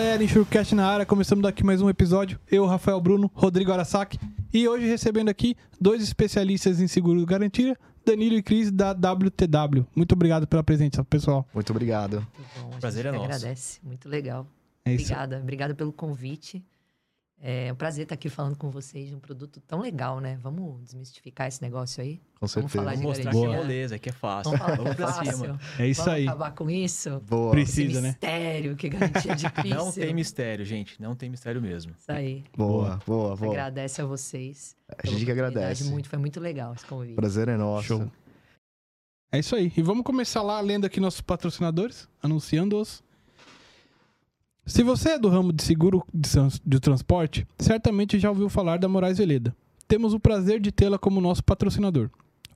galera, Enxurcast na área, começamos daqui mais um episódio. Eu, Rafael Bruno, Rodrigo Arasaki. E hoje recebendo aqui dois especialistas em seguro garantia, Danilo e Cris da WTW. Muito obrigado pela presença, pessoal. Muito obrigado. Muito bom, a Prazer gente é nosso. agradece. Muito legal. É isso. Obrigada. Obrigada pelo convite. É um prazer estar aqui falando com vocês de um produto tão legal, né? Vamos desmistificar esse negócio aí? Com certeza. falar de Vamos mostrar garantia. que é moleza, que é fácil. Vamos falar Vamos pra fácil. cima. É isso Vamos aí. acabar com isso? Boa. Precisa. Esse né? mistério, que garantia difícil. Não tem mistério, gente. Não tem mistério mesmo. Isso aí. Boa, boa, boa. Agradece a vocês. A gente que agradece. Muito, foi muito legal esse convite. Prazer é nosso. Show. É isso aí. E vamos começar lá lendo aqui nossos patrocinadores, anunciando-os. Se você é do ramo de seguro de, trans- de transporte, certamente já ouviu falar da Moraes Veleda. Temos o prazer de tê-la como nosso patrocinador.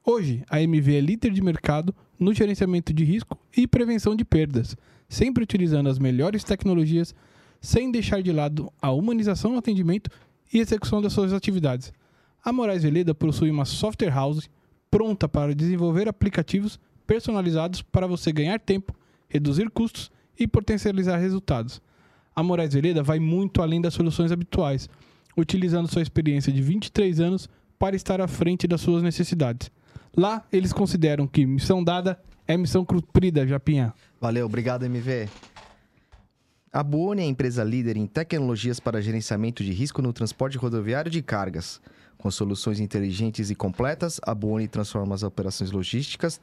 Hoje, a MV é líder de mercado no gerenciamento de risco e prevenção de perdas, sempre utilizando as melhores tecnologias, sem deixar de lado a humanização no atendimento e execução das suas atividades. A Moraes Veleda possui uma software house pronta para desenvolver aplicativos personalizados para você ganhar tempo, reduzir custos e potencializar resultados. A Moraes Veleda vai muito além das soluções habituais, utilizando sua experiência de 23 anos para estar à frente das suas necessidades. Lá, eles consideram que missão dada é missão cumprida, Japinha. Valeu, obrigado, MV. A Buoni é a empresa líder em tecnologias para gerenciamento de risco no transporte rodoviário de cargas. Com soluções inteligentes e completas, a Buoni transforma as operações logísticas,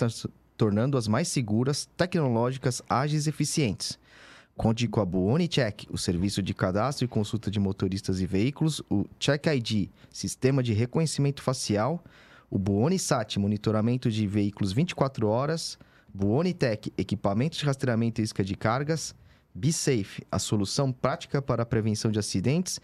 tornando-as mais seguras, tecnológicas, ágeis e eficientes. Conte com a Buoni Check, o serviço de cadastro e consulta de motoristas e veículos, o Check ID, sistema de reconhecimento facial, o Buoni Sat, monitoramento de veículos 24 horas, Buoni Tech, equipamentos de rastreamento e isca de cargas, BeSafe, a solução prática para a prevenção de acidentes,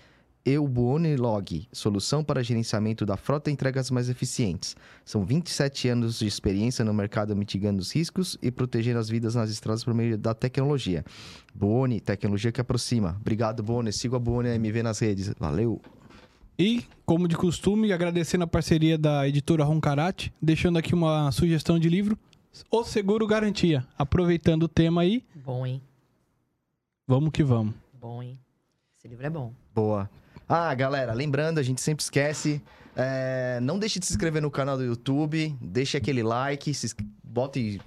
e o Buoni Log, solução para gerenciamento da frota e entregas mais eficientes. São 27 anos de experiência no mercado mitigando os riscos e protegendo as vidas nas estradas por meio da tecnologia. Buoni, tecnologia que aproxima. Obrigado, Buoni. Siga a Buoni MV nas redes. Valeu. E, como de costume, agradecendo a parceria da editora Roncarate, deixando aqui uma sugestão de livro, O Seguro Garantia. Aproveitando o tema aí, Bom, hein? vamos que vamos. Bom, hein? Esse livro é bom. Boa. Ah, galera, lembrando, a gente sempre esquece. é, não deixe de se inscrever no canal do YouTube, deixe aquele like, se, bote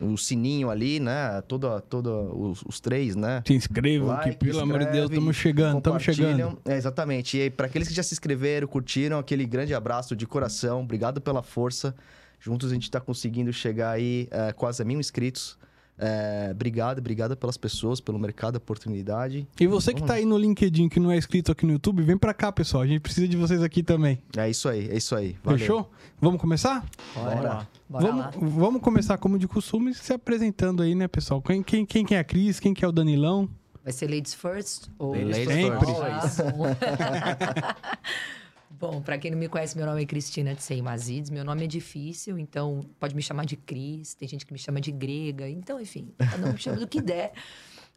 o sininho ali, né? Toda, toda os, os três, né? Se inscrevam, Like, que pelo amor de Deus, estamos chegando, estamos chegando. É, exatamente. E aí, para aqueles que já se inscreveram, curtiram, aquele grande abraço de coração. Obrigado pela força. Juntos a gente está conseguindo chegar aí é, quase a mil inscritos. É, obrigado, obrigado pelas pessoas, pelo mercado, oportunidade. E você que tá aí no LinkedIn, que não é inscrito aqui no YouTube, vem pra cá, pessoal. A gente precisa de vocês aqui também. É isso aí, é isso aí. Valeu. Fechou? Vamos começar? Bora. Bora vamos, lá. vamos começar como de costume, se apresentando aí, né, pessoal? Quem, quem, quem que é a Cris? Quem que é o Danilão? Vai ser Ladies First? Ou... Ladies Sempre. first. Ah, bom. Pra quem não me conhece, meu nome é Cristina de Seimazides. Meu nome é difícil, então pode me chamar de Cris. Tem gente que me chama de grega. Então, enfim, cada um me chama do que der.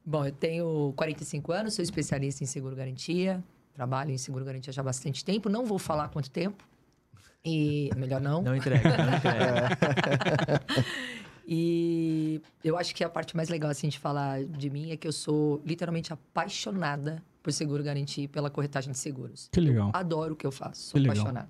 Bom, eu tenho 45 anos, sou especialista em seguro garantia. Trabalho em seguro garantia já há bastante tempo. Não vou falar quanto tempo. E melhor não. Não entrega, não entrega. E eu acho que a parte mais legal assim de falar de mim é que eu sou literalmente apaixonada por seguro garantia e pela corretagem de seguros. Que legal. Adoro o que eu faço, sou Que legal. apaixonada.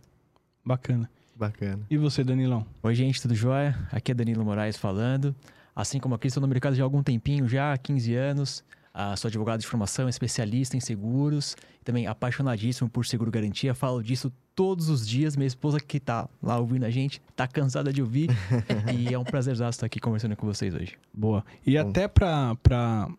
Bacana. Bacana. E você, Danilão? Oi, gente, tudo jóia? Aqui é Danilo Moraes falando. Assim como a Cris, estou no mercado já há algum tempinho, já há 15 anos. Ah, sou advogado de formação, especialista em seguros. Também apaixonadíssimo por seguro garantia. Falo disso todos os dias. Minha esposa que tá lá ouvindo a gente, tá cansada de ouvir. e é um prazer estar aqui conversando com vocês hoje. Boa. E Bom. até pra, pra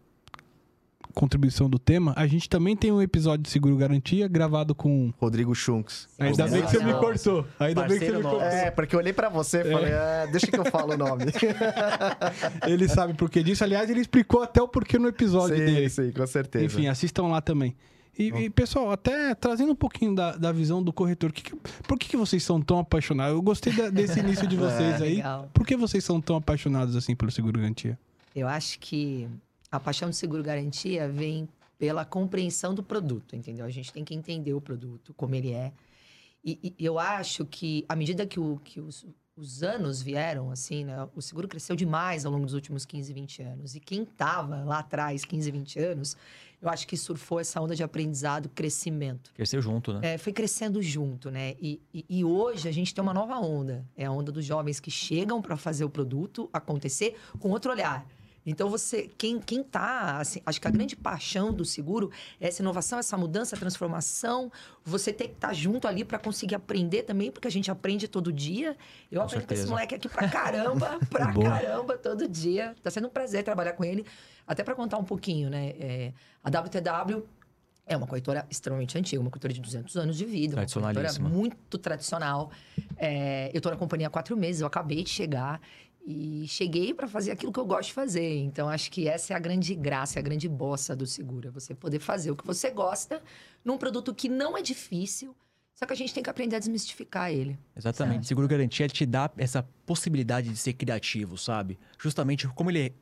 contribuição do tema, a gente também tem um episódio de seguro garantia gravado com. Rodrigo Schunks. Ainda bem que você me cortou. Ainda bem que você me cortou. É, porque eu olhei pra você e falei, é, deixa que eu falo o nome. Ele sabe por que disso. Aliás, ele explicou até o porquê no episódio sim, dele. sim, com certeza. Enfim, assistam lá também. E, e, pessoal, até trazendo um pouquinho da, da visão do corretor, que que- por que, que vocês são tão apaixonados? Eu gostei da- desse início de vocês aí. Legal. Por que vocês são tão apaixonados assim pelo seguro garantia? Eu acho que a paixão do seguro garantia vem pela compreensão do produto, entendeu? A gente tem que entender o produto, como ele é. E, e eu acho que, à medida que, o, que os, os anos vieram, assim, né? O seguro cresceu demais ao longo dos últimos 15, 20 anos. E quem estava lá atrás, 15, 20 anos, eu acho que surfou essa onda de aprendizado, crescimento. Cresceu junto, né? É, foi crescendo junto, né? E, e, e hoje a gente tem uma nova onda. É a onda dos jovens que chegam para fazer o produto acontecer com outro olhar. Então você, quem, quem tá, assim, acho que a grande paixão do seguro é essa inovação, essa mudança, transformação. Você tem que estar tá junto ali para conseguir aprender também, porque a gente aprende todo dia. Eu Com aprendo certeza. com esse moleque aqui pra caramba, pra caramba, todo dia. Tá sendo um prazer trabalhar com ele. Até para contar um pouquinho, né? É, a WTW é uma corretora extremamente antiga, uma corretora de 200 anos de vida. Uma corretora muito tradicional. É, eu tô na companhia há quatro meses, eu acabei de chegar. E cheguei para fazer aquilo que eu gosto de fazer. Então, acho que essa é a grande graça, a grande bossa do seguro. É você poder fazer o que você gosta num produto que não é difícil, só que a gente tem que aprender a desmistificar ele. Exatamente. Seguro garantia ele te dá essa possibilidade de ser criativo, sabe? Justamente como ele é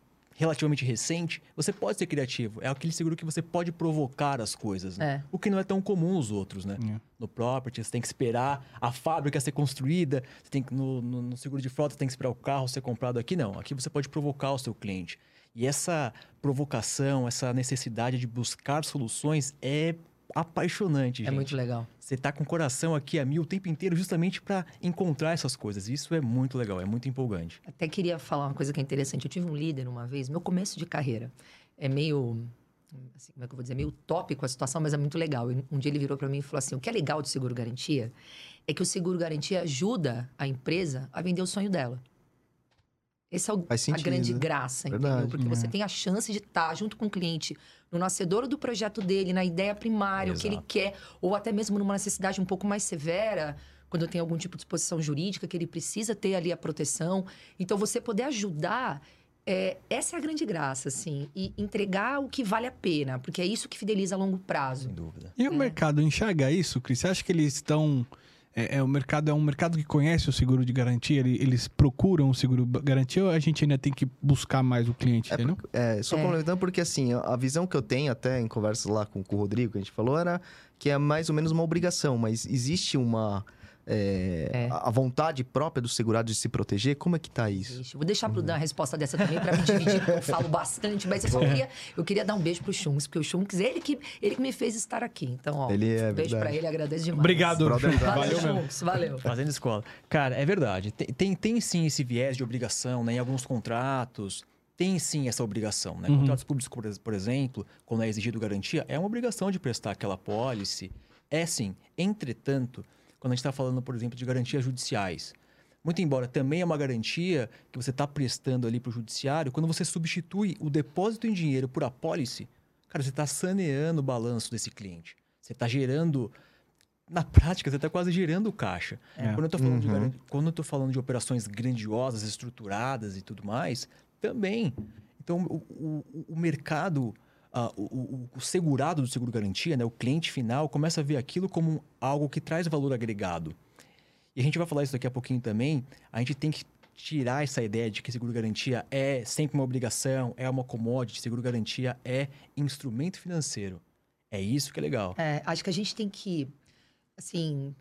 relativamente recente, você pode ser criativo. É aquele seguro que você pode provocar as coisas, né? É. O que não é tão comum nos outros, né? É. No property, você tem que esperar a fábrica ser construída, você tem que, no, no- no seguro de frota, você tem que esperar o carro ser comprado. Aqui não. Aqui você pode provocar o seu cliente. E essa provocação, essa necessidade de buscar soluções é apaixonante, É gente. muito legal. Você tá com o coração aqui a mil o tempo inteiro justamente para encontrar essas coisas. Isso é muito legal, é muito empolgante. Até queria falar uma coisa que é interessante. Eu tive um líder uma vez, meu começo de carreira. É meio. assim, como é que eu vou dizer? Meio tópico a situação, mas é muito legal. Um dia ele virou para mim e falou assim: o que é legal do seguro garantia é que o seguro garantia ajuda a empresa a vender o sonho dela. Essa é o- Faz a sentido. grande graça, entendeu? Verdade. Porque você É. tem a chance de estar junto com o cliente no nascedouro do projeto dele, na ideia primária, o que ele quer, ou até mesmo numa necessidade um pouco mais severa, quando tem algum tipo de exposição jurídica que ele precisa ter ali a proteção. Então, você poder ajudar, é, essa é a grande graça, assim, e entregar o que vale a pena, porque é isso que fideliza a longo prazo. Sem dúvida. E o É. mercado enxerga isso, Cris? Você acha que eles estão. É, é, o mercado é um mercado que conhece o seguro de garantia? Ele- Eles procuram o seguro de garantia ou a gente ainda tem que buscar mais o cliente, É entendeu? É, só É. complementando, porque assim, a a visão que eu tenho, até em conversas lá com, com o Rodrigo, que a gente falou, era que é mais ou menos uma obrigação, mas existe uma. É, É. A vontade própria do segurado de se proteger? Como é que tá isso? Vixe, Vou deixar pro Dan a resposta dessa também para me dividir, porque eu falo bastante, mas eu só queria, eu queria dar um beijo pro Chunks, porque o Chunks, ele que, ele que me fez estar aqui. Então, ó, Ele é um beijo pra ele, agradeço demais. Obrigado. Brother, Valeu, Valeu. Chunks, valeu. Fazendo escola. Cara, é verdade. Tem, tem, tem sim esse viés de obrigação, né? Em alguns contratos, tem sim essa obrigação, né? Uhum. Contratos públicos, por, por exemplo, quando é exigido garantia, é uma obrigação de prestar aquela pólice. É sim. Entretanto, quando a gente está falando, por exemplo, de garantias judiciais, muito embora também é uma garantia que você está prestando ali para o judiciário, quando você substitui o depósito em dinheiro por apólice, cara, você está saneando o balanço desse cliente. Você está gerando na prática, você está quase gerando caixa. É. Quando, eu tô falando de Uhum. falando de operações grandiosas, estruturadas e tudo mais, também. Então, o, o- o mercado, ah, o, o- segurado do seguro-garantia, né, o cliente final, começa a ver aquilo como algo que traz valor agregado. E a gente vai falar isso daqui a pouquinho também. A gente tem que tirar essa ideia de que seguro-garantia é sempre uma obrigação, é uma commodity, seguro-garantia é instrumento financeiro. É isso que é legal. É, acho que a gente tem que, assim,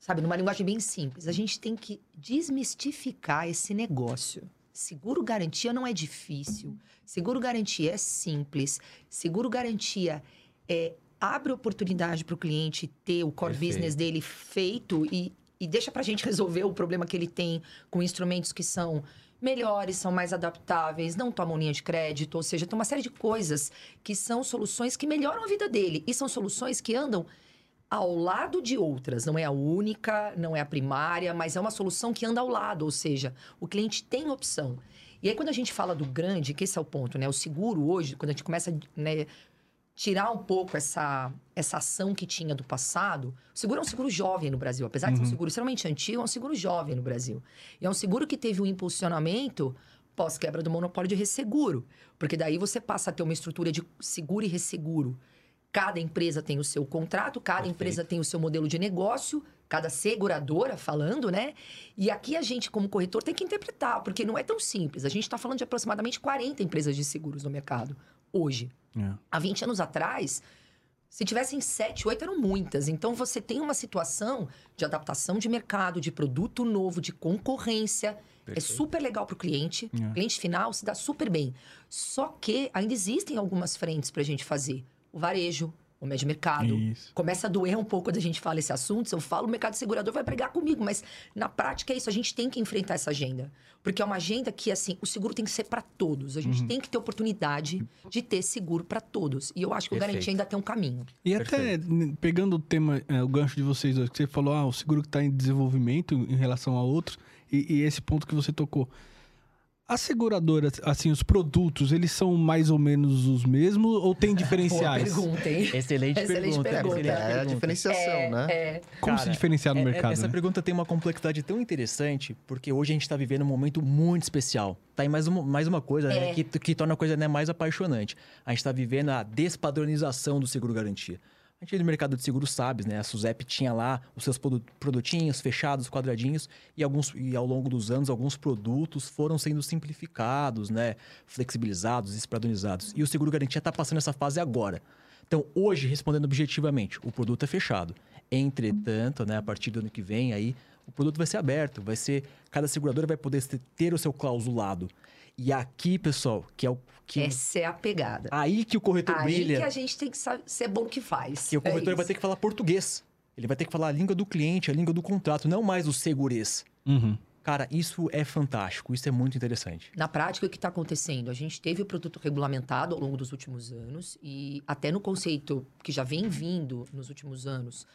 sabe, numa linguagem bem simples, a gente tem que desmistificar esse negócio. Seguro garantia não é difícil. Seguro garantia é simples. Seguro garantia é, abre oportunidade para o cliente ter o core Perfeito. business dele feito e, e deixa para a gente resolver o problema que ele tem com instrumentos que são melhores, são mais adaptáveis, não tomam linha de crédito, ou seja, tem uma série de coisas que são soluções que melhoram a vida dele. E são soluções que andam ao lado de outras. Não é a única, não é a primária, mas é uma solução que anda ao lado, ou seja, o cliente tem opção. E aí, quando a gente fala do grande, que esse é o ponto, né? O seguro hoje, quando a gente começa né, tirar um pouco essa, essa ação que tinha do passado, o seguro é um seguro jovem no Brasil. Apesar de ser um Uhum. seguro extremamente antigo, é um seguro jovem no Brasil. E é um seguro que teve um impulsionamento pós-quebra do monopólio de resseguro. Porque daí você passa a ter uma estrutura de seguro e resseguro. Cada empresa tem o seu contrato, cada Perfeito. empresa tem o seu modelo de negócio, cada seguradora falando, né? E aqui a gente, como corretor, tem que interpretar, porque não é tão simples. A gente está falando de aproximadamente 40 empresas de seguros no mercado hoje. É. Há 20 anos atrás, se tivessem 7, 8 eram muitas. Então você tem uma situação de adaptação de mercado, de produto novo, de concorrência. É super legal para o cliente. É. Cliente final se dá super bem. Só que ainda existem algumas frentes para a gente fazer. O varejo, o médio mercado. Isso. Começa a doer um pouco quando a gente fala esse assunto. Se eu falo, o mercado segurador vai brigar comigo. Mas na prática é isso. A gente tem que enfrentar essa agenda. Porque é uma agenda que, assim, o seguro tem que ser para todos. A gente tem que ter oportunidade de ter seguro para todos. E eu acho que o Perfeito. Garantia ainda tem um caminho. E até n- pegando o tema, é, o gancho de vocês dois, que você falou, ah, o seguro que está em desenvolvimento em relação a outros, e, e esse ponto que você tocou. As seguradoras, assim, os produtos, eles são mais ou menos os mesmos ou tem Boa diferenciais? pergunta, hein? Excelente, Excelente pergunta. pergunta. excelente É a pergunta. diferenciação, É, né? é. Como Cara, se diferenciar no É- é- mercado? Essa né? pergunta tem uma complexidade tão interessante, porque hoje a gente está vivendo um momento muito especial. Tá aí mais uma, mais uma coisa né, É. que, que torna a coisa né, mais apaixonante. A gente está vivendo a despadronização do seguro-garantia. A gente do mercado de seguro sabe, né? A Suzep tinha lá os seus produ- produtinhos fechados, quadradinhos, e, alguns, e ao longo dos anos alguns produtos foram sendo simplificados, né? Flexibilizados, despadronizados. E o seguro-garantia está passando essa fase agora. Então, hoje, respondendo objetivamente, o produto é fechado. Entretanto, né, a partir do ano que vem, aí, o produto vai ser aberto, vai ser. Cada seguradora vai poder ter o seu clausulado. E aqui, pessoal, que é o. Que, Essa é a pegada. Aí que o corretor Aí brilha. que a gente tem que sa- ser bom que faz. Que o É corretor vai isso. ter que falar português. Ele vai ter que falar a língua do cliente, a língua do contrato, não mais o segurês. Uhum. Cara, isso é fantástico, isso é muito interessante. Na prática, o que está acontecendo? A gente teve o produto regulamentado ao longo dos últimos anos e até no conceito que já vem vindo nos últimos anos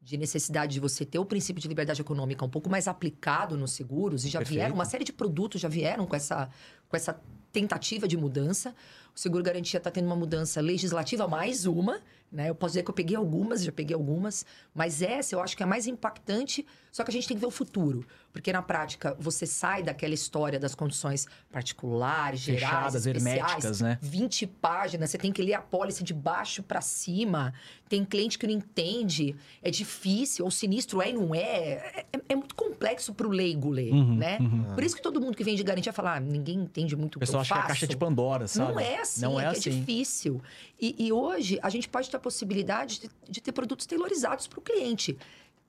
de necessidade de você ter o princípio de liberdade econômica um pouco mais aplicado nos seguros e já Perfeito. vieram uma série de produtos já vieram com essa com essa tentativa de mudança. Seguro garantia está tendo uma mudança legislativa mais uma, né? Eu posso dizer que eu peguei algumas, já peguei algumas, mas essa eu acho que é a mais impactante. Só que a gente tem que ver o futuro, porque na prática você sai daquela história das condições particulares, gerais, Fechadas, herméticas, né? 20 páginas, você tem que ler a pólice de baixo para cima. Tem cliente que não entende, é difícil, ou sinistro é e não é. É, é muito complexo para o leigo ler, Uhum, né? uhum. Por isso que todo mundo que vem de garantia fala, ah, ninguém entende muito O que eu pessoal acha que é a faço. caixa de Pandora, sabe? Não é assim, Não é, é, que assim. é difícil. E, e hoje a gente pode ter a possibilidade de, de ter produtos tailorizados para o cliente.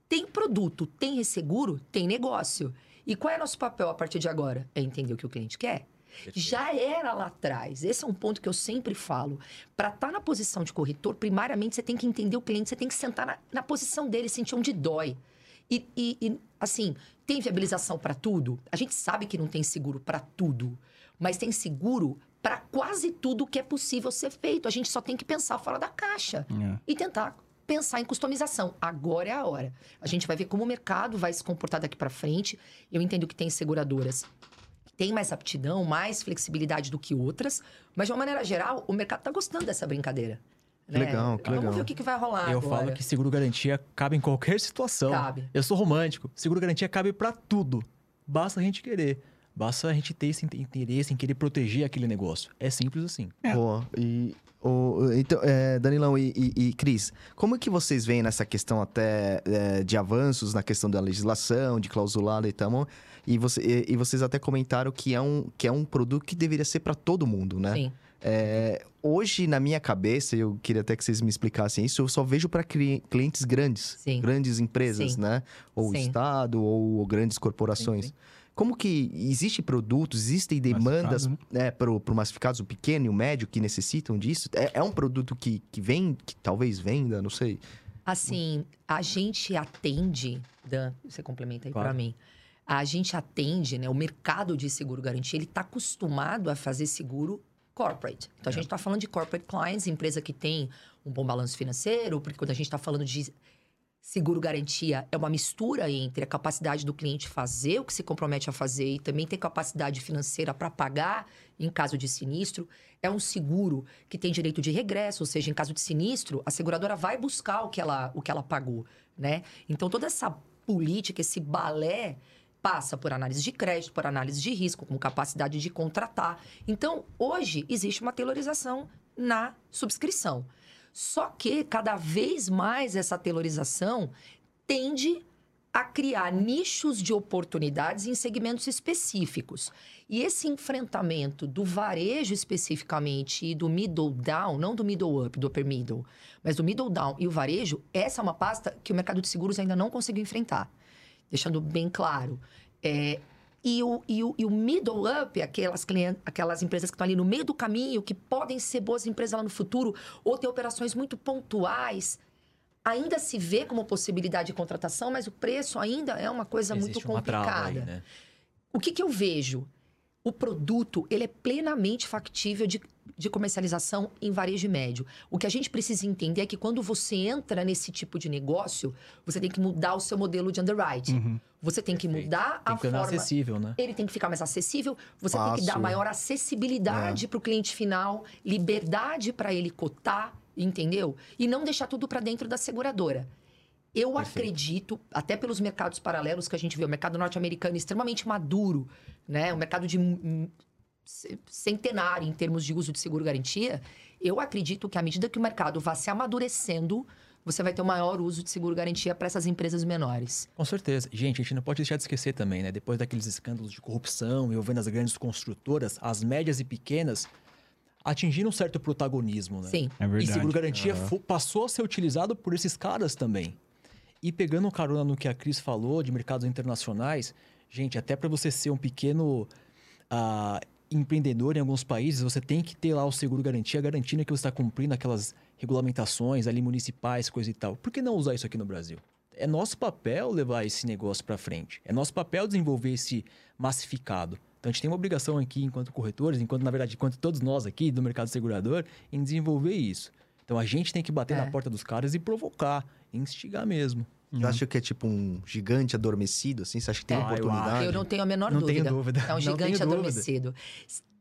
Tem produto, tem resseguro, tem negócio. E qual é nosso papel a partir de agora? É entender o que o cliente quer. Já era lá atrás. Esse é um ponto que eu sempre falo. Para estar na posição de corretor, primariamente você tem que entender o cliente, você tem que sentar na, na posição dele, sentir onde dói. E, e- e, assim, tem viabilização para tudo? A gente sabe que não tem seguro para tudo, mas tem seguro para quase tudo que é possível ser feito. A gente só tem que pensar fora da caixa É. e tentar pensar em customização. Agora é a hora. A gente vai ver como o mercado vai se comportar daqui para frente. Eu entendo que tem seguradoras que têm mais aptidão, mais flexibilidade do que outras, mas de uma maneira geral, o mercado está gostando dessa brincadeira. né? Legal, que Vamos legal. ver o que, que vai rolar Eu agora. falo que seguro garantia cabe em qualquer situação. Cabe. Eu sou romântico. Seguro garantia cabe pra tudo. Basta a gente querer. Basta a gente ter esse in- interesse em querer proteger aquele negócio. É simples assim. É. Boa. E, o, então, é, Danilão e, e, e Cris, como é que vocês veem nessa questão até é, de avanços na questão da legislação, de clausulada e tal? E, você, e, e vocês até comentaram que é um, que é um produto que deveria ser para todo mundo, né? Sim. É, hoje, na minha cabeça, eu queria até que vocês me explicassem isso, eu só vejo para clientes grandes, Sim. grandes empresas, Sim. né? Ou Sim. Estado, ou grandes corporações. Sim, Como que existem produtos, existem demandas Massificado, né, para o massificados, o pequeno e o médio, que necessitam disso? É, é um produto que, que vem, que talvez venda, não sei. Assim, a gente atende, Dan, você complementa aí Claro. para mim. A gente atende, né? O mercado de seguro garantia, ele está acostumado a fazer seguro corporate. Então, a gente está falando de corporate clients, empresa que tem um bom balanço financeiro, porque quando a gente está falando de seguro garantia, é uma mistura entre a capacidade do cliente fazer o que se compromete a fazer e também ter capacidade financeira para pagar em caso de sinistro. É um seguro que tem direito de regresso, ou seja, em caso de sinistro, a seguradora vai buscar o que ela, o que ela pagou, né? Então, toda essa política, esse balé passa por análise de crédito, por análise de risco, com capacidade de contratar. Então, hoje existe uma tailorização na subscrição. Só que cada vez mais essa tailorização tende a criar nichos de oportunidades em segmentos específicos. E esse enfrentamento do varejo especificamente e do middle down, não do middle up, do upper middle, mas do middle down e o varejo, essa é uma pasta que o mercado de seguros ainda não conseguiu enfrentar. Deixando bem claro, é, E o, e o, e o middle up, aquelas, clien- aquelas empresas que estão ali no meio do caminho, que podem ser boas empresas lá no futuro, ou ter operações muito pontuais, ainda se vê como possibilidade de contratação, mas o preço ainda é uma coisa muito Existe trava complicada. aí, né? O que, que eu vejo? O produto, ele é plenamente factível de, de comercialização em varejo médio. O que a gente precisa entender é que quando você entra nesse tipo de negócio, você tem que mudar o seu modelo de underwriting. Uhum. Você tem que Perfeito. mudar Tem a que forma... acessível, né? Ele tem que ficar mais acessível, você tem que dar Fácil. maior acessibilidade para o cliente final, liberdade para ele cotar, entendeu? E não deixar tudo para dentro da seguradora. Eu Perfeito. acredito, até pelos mercados paralelos que a gente vê, o mercado norte-americano é extremamente maduro, né? Um mercado de c- centenário em termos de uso de seguro-garantia. Eu acredito que à medida que o mercado vá se amadurecendo, você vai ter um maior uso de seguro-garantia para essas empresas menores. Com certeza. Gente, a gente não pode deixar de esquecer também, né? Depois daqueles escândalos de corrupção envolvendo as grandes construtoras, as médias e pequenas atingiram um certo protagonismo, né? Sim. É E verdade. seguro-garantia fo- passou a ser utilizado por esses caras também. E pegando carona no que a Cris falou de mercados internacionais, gente, até para você ser um pequeno ah, empreendedor em alguns países, você tem que ter lá o seguro-garantia garantindo que você está cumprindo aquelas regulamentações ali municipais, coisa e tal. Por que não usar isso aqui no Brasil? É nosso papel levar esse negócio para frente. É nosso papel desenvolver esse massificado. Então a gente tem uma obrigação aqui, enquanto corretores, enquanto, na verdade, enquanto todos nós aqui do mercado segurador, em desenvolver isso. Então a gente tem que bater É. na porta dos caras e provocar, instigar mesmo. Você acha que é tipo um gigante adormecido, assim? Você acha que tem eu oportunidade? Eu não tenho a menor Não dúvida. tenho dúvida. É um Não gigante adormecido.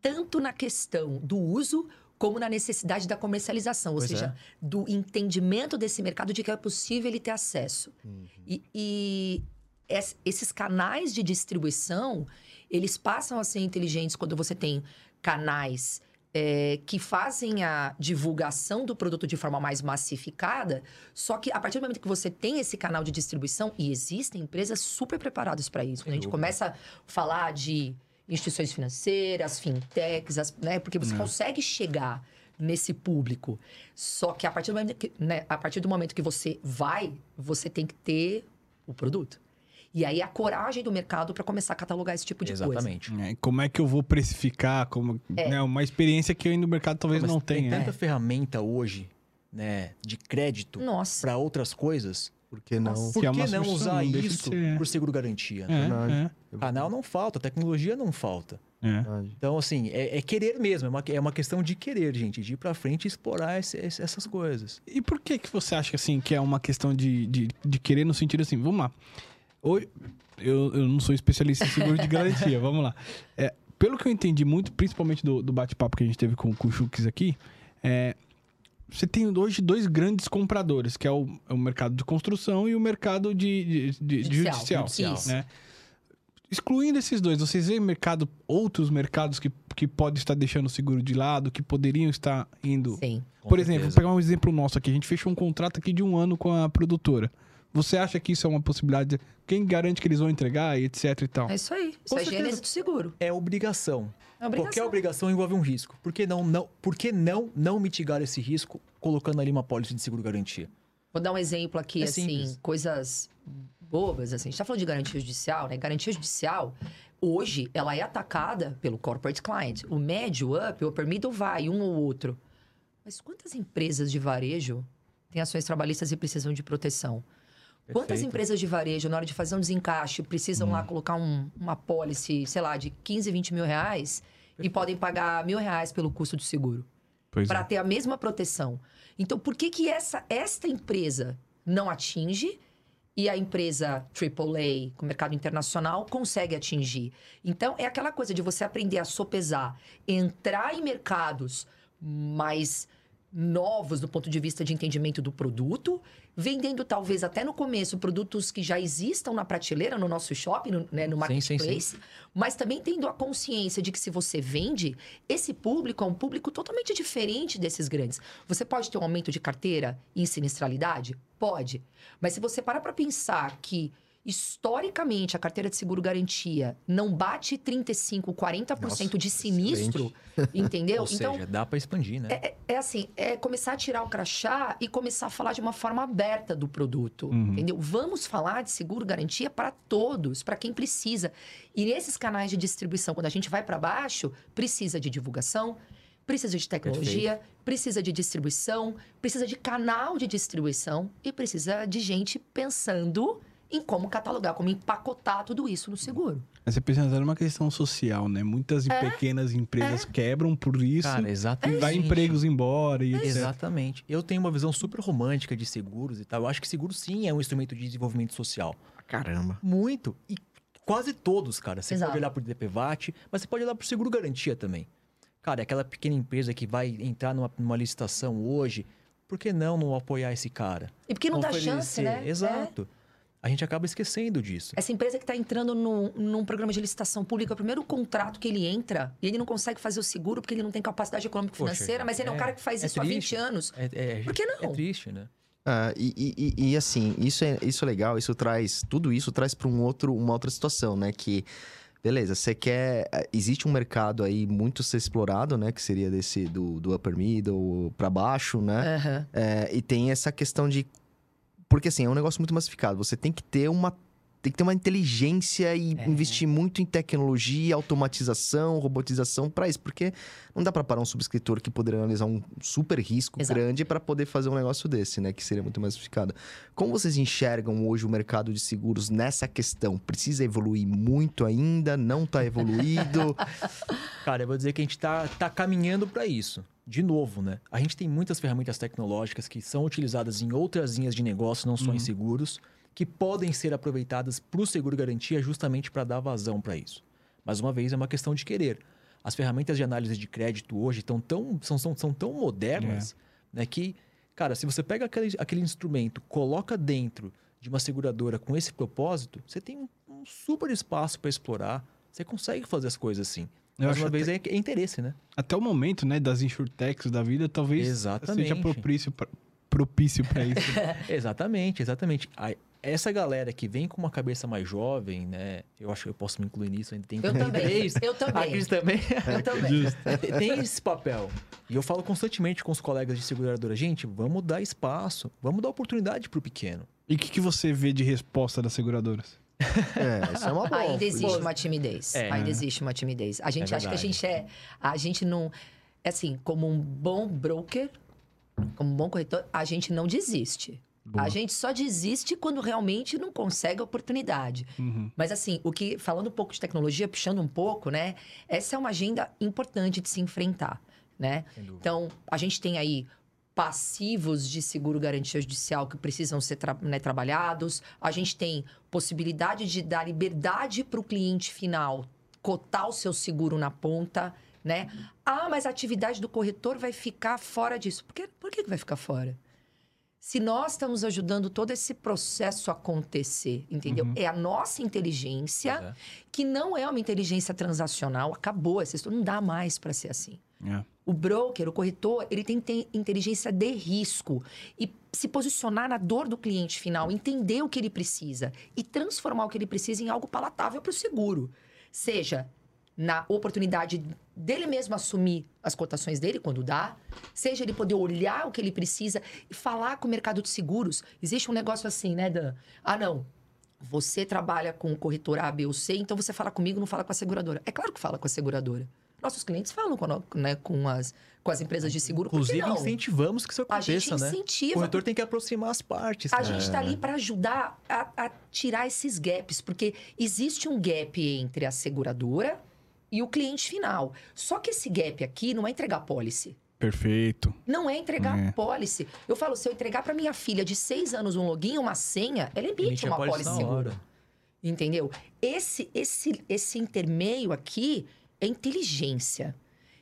Tanto na questão do uso, como na necessidade da comercialização. Ou Pois seja, é. do entendimento desse mercado de que é possível ele ter acesso. E, e es- esses canais de distribuição, eles passam a ser inteligentes quando você tem canais é, que fazem a divulgação do produto de forma mais massificada. Só que a partir do momento que você tem esse canal de distribuição, e existem empresas super preparadas para isso. Quando a gente começa a falar de instituições financeiras, fintechs, as- né? Porque você consegue chegar nesse público. Só que a partir do momento que, né, a partir do momento que você vai, você tem que ter o produto. E aí a coragem do mercado para começar a catalogar esse tipo de coisa. Exatamente. É, como é que eu vou precificar? Como, né, uma experiência que ainda o mercado talvez Mas não tem tenha. tanta ferramenta hoje, né, de crédito Nossa. para outras coisas. Por que não? Nossa. Por Que é não usar não isso ser. por seguro garantia? É, Verdade. é, Canal não falta, tecnologia não falta. é. Então, assim, é, é querer mesmo, é uma, é uma questão de querer, gente, de ir pra frente e explorar esse- esse- essas coisas. E por que que você acha assim que é uma questão de, de, de querer no sentido assim, vamos lá. Hoje, eu, eu não sou especialista em seguro de garantia, vamos lá. É, pelo que eu entendi muito, principalmente do, do bate-papo que a gente teve com, com o Chux aqui, é, você tem hoje dois grandes compradores, que é o, é o mercado de construção e o mercado de, de- de- Judicial. judicial. Né? Excluindo esses dois, vocês veem mercado, outros mercados que, que podem estar deixando o seguro de lado, que poderiam estar indo Sim. com por exemplo, vou pegar um exemplo nosso aqui. A gente fechou um contrato aqui de um ano com a produtora. Você acha que isso é uma possibilidade? Quem garante que eles vão entregar e etc e tal? É isso aí. Isso Com é certeza. gênese do seguro. É obrigação. É obrigação. Qualquer obrigação envolve um risco. Por que não, não, por que não, não mitigar esse risco colocando ali uma pólice de seguro garantia? Vou dar um exemplo aqui, É assim, simples. coisas bobas, assim. A gente tá falando de garantia judicial, né? Garantia judicial, hoje, ela é atacada pelo corporate client. O médio, up, o upper middle vai, um ou outro. Mas quantas empresas de varejo têm ações trabalhistas e precisam de proteção? Quantas Perfeito. empresas de varejo, na hora de fazer um desencaixe, precisam Hum. lá colocar um- uma policy, sei lá, de 15, 20 mil reais e podem pagar mil reais pelo custo do seguro? Para é. ter a mesma proteção. Então, por que que essa esta empresa não atinge e a empresa AAA, com mercado internacional, consegue atingir? Então, é aquela coisa de você aprender a sopesar, entrar em mercados mais novos do ponto de vista de entendimento do produto, vendendo talvez até no começo produtos que já existam na prateleira, no nosso shopping, no, né, no Sim, sim, sim. marketplace, mas também tendo a consciência de que se você vende, esse público é um público totalmente diferente desses grandes. Você pode ter um aumento de carteira em sinistralidade? Pode. Mas se você parar para pensar que historicamente a carteira de seguro garantia não bate 35, 40% Nossa, de sinistro, entendeu? Ou então seja, dá pra expandir, né? é, é assim, é começar a tirar o crachá e começar a falar de uma forma aberta do produto, Uhum. entendeu? Vamos falar de seguro garantia para todos, para quem precisa. E nesses canais de distribuição, quando a gente vai para baixo, precisa de divulgação, precisa de tecnologia, precisa de distribuição, precisa de canal de distribuição e precisa de gente pensando em como catalogar, como empacotar tudo isso no seguro. Mas você pensa numa questão social, né? Muitas e pequenas empresas quebram por isso. Cara, e exatamente. vai empregos embora e etc. Exatamente. Eu tenho uma visão super romântica de seguros e tal. Eu acho que seguro sim é um instrumento de desenvolvimento social. Caramba. Muito. E quase todos, cara. Você Exato. pode olhar pro DPVAT, mas você pode olhar pro seguro garantia também. Cara, é aquela pequena empresa que vai entrar numa, numa licitação hoje, por que não não apoiar esse cara? E porque não dá Oferecer. chance, né? É. A gente acaba esquecendo disso. Essa empresa que está entrando num, num programa de licitação pública, o primeiro contrato que ele entra, e ele não consegue fazer o seguro porque ele não tem capacidade econômica Poxa, financeira, mas ele é, um é- cara que faz é isso há triste. 20 anos. É, é- Por que não? É triste, né? Ah, e, e- e- e, assim, isso é, isso é legal, isso traz. Tudo isso traz para um outro, uma outra situação, né? Que, beleza, você quer. eh, Existe um mercado aí muito ser explorado, né? Que seria desse do, do upper middle para baixo, né? Aham. É, e tem essa questão de. Porque assim, é um negócio muito massificado. Você tem que ter uma. Tem que ter uma inteligência e É. investir muito em tecnologia, automatização, robotização para isso. Porque não dá para parar um subscritor que poderia analisar um super risco Exato. grande para poder fazer um negócio desse, né? Que seria muito massificado. Como vocês enxergam hoje o mercado de seguros nessa questão? Precisa evoluir muito ainda? Não está evoluído? Cara, eu vou dizer que a gente tá, tá caminhando para isso. De novo, né? A gente tem muitas ferramentas tecnológicas que são utilizadas em outras linhas de negócio, não só em seguros, que podem ser aproveitadas para o seguro garantia justamente para dar vazão para isso. Mais uma vez, é uma questão de querer. As ferramentas de análise de crédito hoje estão tão, são, são, são tão modernas né, que, cara, se você pega aquele, aquele instrumento, coloca dentro de uma seguradora com esse propósito, você tem um, um super espaço para explorar. Você consegue fazer as coisas assim. Eu Mais acho uma vez é, é interesse, né? Até o momento, né, das insurtechs da vida, talvez Exatamente. seja propício pra, propício para isso. Exatamente, exatamente. A- essa galera que vem com uma cabeça mais jovem, né? Eu acho que eu posso me incluir nisso, ainda tem Eu também. 33. Eu A também. Cris também. Eu também. Tem- tem esse papel. E eu falo constantemente com os colegas de seguradora, gente, vamos dar espaço, vamos dar oportunidade pro pequeno. E o que, que você vê de resposta das seguradoras? É, isso é uma boa. Ainda existe Pô, uma timidez. É. Ainda existe uma timidez. A gente É acha que a gente é. A gente não. Assim, como um bom broker, como um bom corretor, a gente não desiste. Boa. A gente só desiste quando realmente não consegue a oportunidade. Uhum. Mas assim, o que falando um pouco de tecnologia, puxando um pouco, né? Essa é uma agenda importante de se enfrentar, né? Então, a gente tem aí passivos de seguro garantia judicial que precisam ser tra- né, trabalhados. A gente tem possibilidade de dar liberdade para o cliente final cotar o seu seguro na ponta, né? Ah, mas a atividade do corretor vai ficar fora disso. Por, que, por que vai ficar fora? Se nós estamos ajudando todo esse processo a acontecer, entendeu? Uhum. É a nossa inteligência, é. que não é uma inteligência transacional, acabou essa história, não dá mais para ser assim. É. O broker, o corretor, ele tem que ter inteligência de risco e se posicionar na dor do cliente final, entender o que ele precisa e transformar o que ele precisa em algo palatável para o seguro. Seja na oportunidade dele mesmo assumir as cotações dele quando dá, seja ele poder olhar o que ele precisa e falar com o mercado de seguros. Existe um negócio assim, né, Dan? Ah, não. Você trabalha com o corretor A, B ou C, então você fala comigo, não fala com a seguradora. É claro que fala com a seguradora. Nossos clientes falam com, a né, com, as, com as empresas de seguro. Inclusive, incentivamos que isso A gente aconteça, né? incentiva. O corretor tem que aproximar as partes. A cara. gente está ali para ajudar a, a tirar esses gaps, porque existe um gap entre a seguradora e o cliente final. Só que esse gap aqui não é entregar policy. Perfeito. Não é entregar É. policy. Eu falo, se eu entregar para minha filha de seis anos um login, uma senha, ela emite Emite uma policy segura. Entendeu? Esse, esse, esse intermeio aqui é inteligência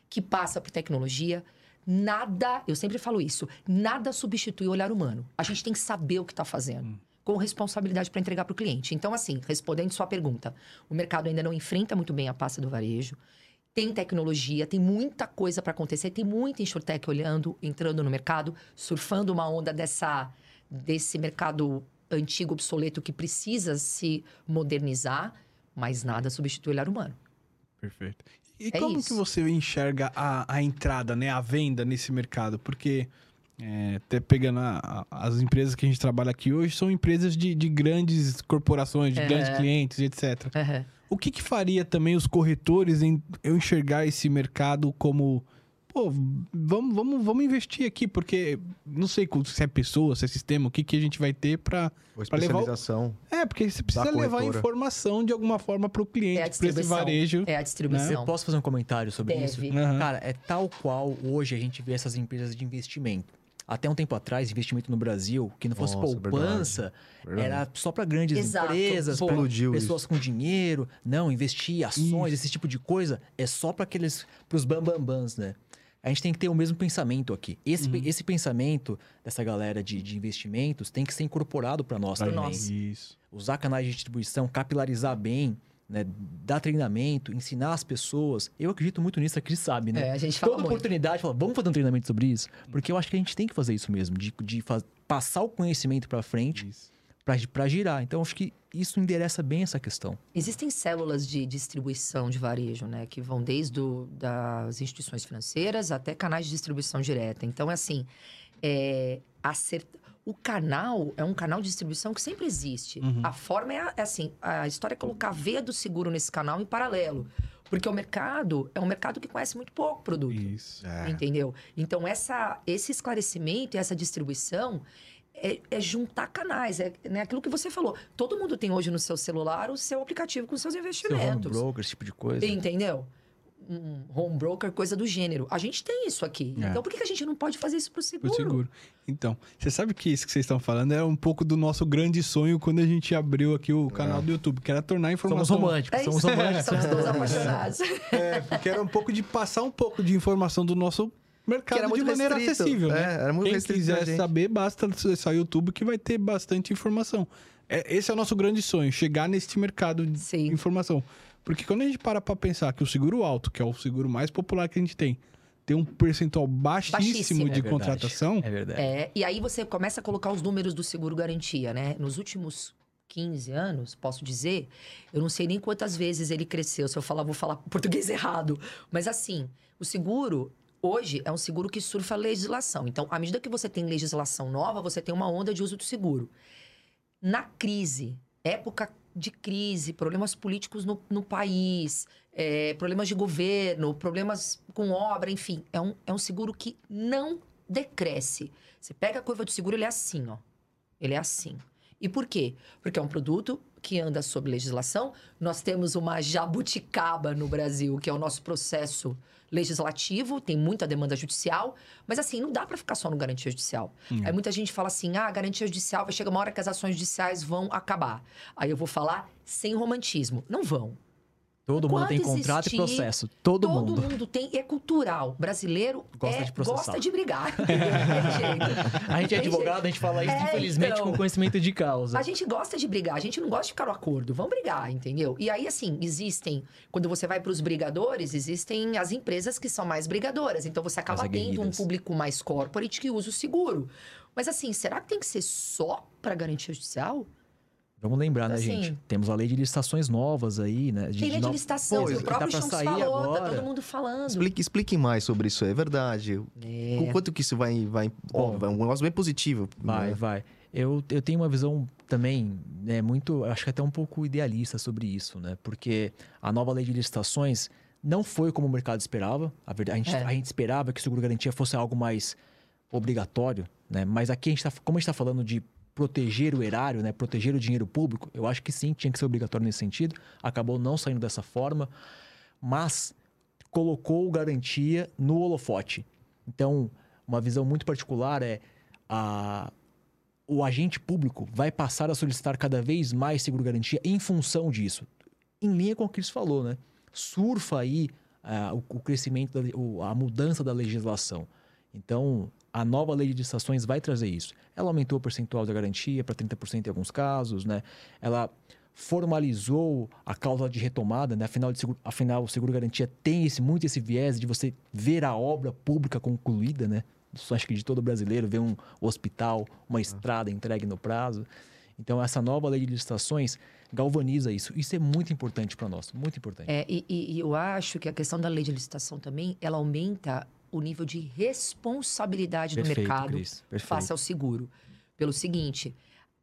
que passa por tecnologia. Nada, eu sempre falo isso, nada substitui o olhar humano. A gente tem que saber o que está fazendo. Com responsabilidade para entregar para o cliente. Então, assim, respondendo sua pergunta, o mercado ainda não enfrenta muito bem a pasta do varejo. Tem tecnologia, tem muita coisa para acontecer, tem muita insurtech olhando, entrando no mercado, surfando uma onda dessa, desse mercado antigo, obsoleto, que precisa se modernizar, mas nada substitui o olhar humano. Perfeito. E É como isso. que você enxerga a, a entrada, né, a venda nesse mercado? Porque, é, até pegando a- a- as empresas que a gente trabalha aqui hoje, são empresas de, de grandes corporações, de É. grandes clientes, etc. Uhum. O que, que faria também os corretores em eu enxergar esse mercado como. Pô, vamos, vamos, vamos investir aqui, porque não sei se é pessoa, se é sistema, o que, que a gente vai ter para. Ou Pra levar o- especialização. É, porque você precisa levar corretora. informação de alguma forma para o É a cliente, para esse varejo. É a distribuição. Eu posso fazer um comentário sobre Deve. isso? Aham. Cara, é tal qual hoje a gente vê essas empresas de investimento. Até um tempo atrás, investimento no Brasil, que não fosse Nossa, poupança, Verdade. era só para grandes Exato. empresas, pra pessoas com dinheiro. Não, investir, ações, Isso. esse tipo de coisa, é só para aqueles, pros bambambans, né? A gente tem que ter o mesmo pensamento aqui. Esse, Uhum. esse pensamento dessa galera de, de investimentos tem que ser incorporado para nós Pra também. Isso. Usar canais de distribuição, capilarizar bem, né? dar treinamento, ensinar as pessoas. Eu acredito muito nisso, a Cris sabe, né? É, a gente fala Toda muito. oportunidade, fala, vamos fazer um treinamento sobre isso? Porque eu acho que a gente tem que fazer isso mesmo, de, de faz- passar o conhecimento para frente Isso. Para girar. Então, acho que isso endereça bem essa questão. Existem células de distribuição de varejo, né? Que vão desde o, das instituições financeiras até canais de distribuição direta. Então, é assim, é, acerta- o canal é um canal de distribuição que sempre existe. Uhum. A forma é, a- é assim, a história é colocar a veia do seguro nesse canal em paralelo. Porque o mercado é um mercado que conhece muito pouco produto. Isso. É. Entendeu? Então, essa, esse esclarecimento e essa distribuição é, é juntar canais. É né, aquilo que você falou. Todo mundo tem hoje no seu celular o seu aplicativo com seus Seu home investimentos. broker, esse tipo de coisa. Entendeu? Um home broker, coisa do gênero. A gente tem isso aqui. É. Então, por que que a gente não pode fazer isso pro seguro? Pro seguro. Então, você sabe que isso que vocês estão falando é um pouco do nosso grande sonho quando a gente abriu aqui o canal do YouTube, que era tornar a Somos informação. românticos, É somos românticos. Somos dois apaixonados. É, porque era um pouco de passar um pouco de informação do nosso mercado Que era de muito maneira restrito. acessível, né? É, era muito Quem quiser gente. saber, basta acessar o YouTube que vai ter bastante informação. É, esse é o nosso grande sonho, chegar nesse mercado de Sim. informação. Porque quando a gente para pra pensar que o seguro alto, que é o seguro mais popular que a gente tem, tem um percentual baixíssimo, Baixíssimo. de É verdade. contratação, É verdade. É, e aí você começa a colocar os números do seguro garantia, né? Nos últimos 15 anos, posso dizer, eu não sei nem quantas vezes ele cresceu. Se eu falar, vou falar português errado. Mas assim, o seguro hoje é um seguro que surfa a legislação. Então, à medida que você tem legislação nova, você tem uma onda de uso do seguro. Na crise, época de crise, problemas políticos no, no país, é, problemas de governo, problemas com obra, enfim, é um, é um seguro que não decresce. Você pega a curva do seguro, ele é assim, ó. Ele é assim. E por quê? Porque é um produto que anda sob legislação. Nós temos uma jabuticaba no Brasil, que é o nosso processo legislativo, tem muita demanda judicial, mas assim, não dá para ficar só no garantia judicial. Aí muita gente fala assim: "Ah, garantia judicial vai chegar uma hora que as ações judiciais vão acabar". Aí eu vou falar sem romantismo. Não vão. Todo mundo Enquanto tem contrato existir, e processo. Todo, Todo mundo. mundo tem, é cultural. Brasileiro Gosta é- de gosta de brigar. A gente é advogado, a gente fala isso, É, infelizmente, então. com conhecimento de causa. A gente gosta de brigar, a gente não gosta de ficar no acordo. Vamos brigar, entendeu? E aí, assim, existem. Quando você vai para os brigadores, existem as empresas que são mais brigadoras. Então você acaba tendo um público mais corporate que usa o seguro. Mas assim, será que tem que ser só para garantia judicial? Vamos lembrar, né, Assim- gente? Temos a lei de licitações novas aí, né? Tem lei de no- licitação, Pô, o tá próprio sair falou, tá agora. todo mundo falando. Explique, explique mais sobre isso, é verdade. É. O quanto que isso vai. vai ó, Bom. vai um negócio bem positivo. Vai, né? vai. Eu, eu tenho uma visão também, né, muito, acho que até um pouco idealista sobre isso, né? Porque a nova lei de licitações não foi como o mercado esperava. A, verdade, a, gente, É. a gente esperava que o seguro garantia fosse algo mais obrigatório, né? Mas aqui a gente tá, como a gente está falando de proteger o erário, né? Proteger o dinheiro público, eu acho que sim, tinha que ser obrigatório nesse sentido. Acabou não saindo dessa forma, mas colocou garantia no holofote. Então, uma visão muito particular é a, o agente público vai passar a solicitar cada vez mais seguro-garantia em função disso. Em linha com o que Cris falou, né? Surfa aí ah, o, o crescimento, da, o- a mudança da legislação. Então, a nova lei de licitações vai trazer isso. Ela aumentou o percentual da garantia para 30% em alguns casos, né? Ela formalizou a cláusula de retomada, né? Afinal, de seguro, afinal o seguro-garantia tem esse, muito esse viés de você ver a obra pública concluída, né? Isso acho que de todo brasileiro, ver um hospital, uma estrada entregue no prazo. Então, essa nova lei de licitações galvaniza isso. Isso é muito importante para nós, muito importante. É, e- e eu acho que a questão da lei de licitação também, ela aumenta o nível de responsabilidade do Perfeito, mercado Cris, perfeito. face ao seguro. Pelo seguinte,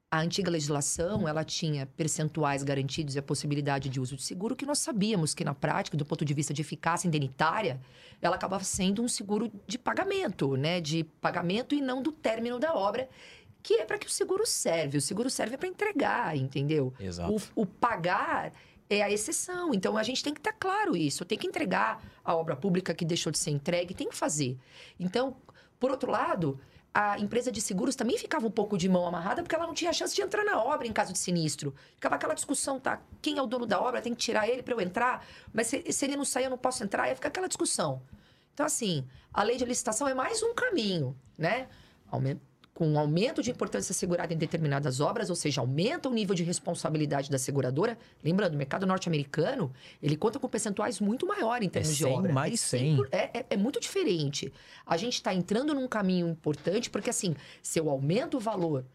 a antiga legislação, ela tinha percentuais garantidos e a possibilidade de uso de seguro que nós sabíamos que na prática, do ponto de vista de eficácia indenitária, ela acabava sendo um seguro de pagamento, né? De pagamento e não do término da obra, que é para que o seguro serve. O seguro serve para entregar, entendeu? Exato. O, o pagar é a exceção. Então a gente tem que estar claro isso. Tem que entregar a obra pública que deixou de ser entregue, tem que fazer. Então, por outro lado, a empresa de seguros também ficava um pouco de mão amarrada porque ela não tinha chance de entrar na obra em caso de sinistro. Ficava aquela discussão, tá? Quem é o dono da obra? Tem que tirar ele para eu entrar, mas se, se ele não sair, eu não posso entrar. Ia ficar aquela discussão. Então, assim, a lei de licitação é mais um caminho, né? Aumen- com um aumento de importância assegurada em determinadas obras, ou seja, aumenta o nível de responsabilidade da seguradora. Lembrando, o mercado norte-americano, ele conta com percentuais muito maior em termos de 100 obra. mais É 100. por- É, é- é muito diferente. A gente está entrando num caminho importante, porque assim, se eu aumento o valor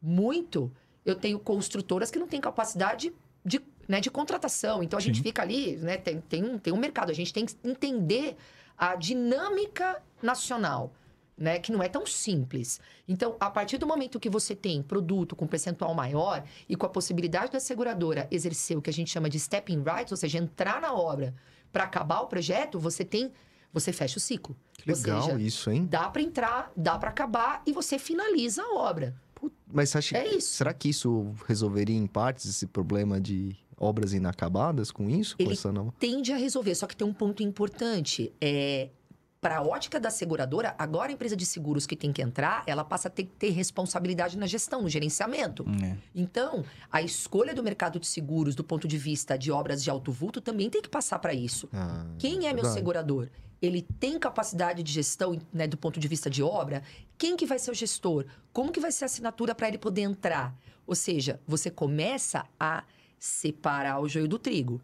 muito, eu tenho construtoras que não têm capacidade de, né, de contratação. Então a gente Sim. fica ali, né, tem, tem, um, tem um mercado. A gente tem que entender a dinâmica nacional. Né, que não é tão simples. Então, a partir do momento que você tem produto com percentual maior e com a possibilidade da seguradora exercer o que a gente chama de stepping rights, ou seja, entrar na obra para acabar o projeto, você tem, você fecha o ciclo. Que legal seja, isso, hein? Dá para entrar, dá para acabar e você finaliza a obra. Mas você acha É que- isso. será que isso resolveria em partes esse problema de obras inacabadas com isso? Com Ele- essa. Tende a resolver, só que tem um ponto importante. É, para a ótica da seguradora, agora a empresa de seguros que tem que entrar, ela passa a ter que ter responsabilidade na gestão, no gerenciamento. É. Então, a escolha do mercado de seguros do ponto de vista de obras de alto vulto também tem que passar para isso. Ah, Quem é meu verdade. segurador? Ele tem capacidade de gestão, né, do ponto de vista de obra? Quem que vai ser o gestor? Como que vai ser a assinatura para ele poder entrar? Ou seja, você começa a separar o joio do trigo.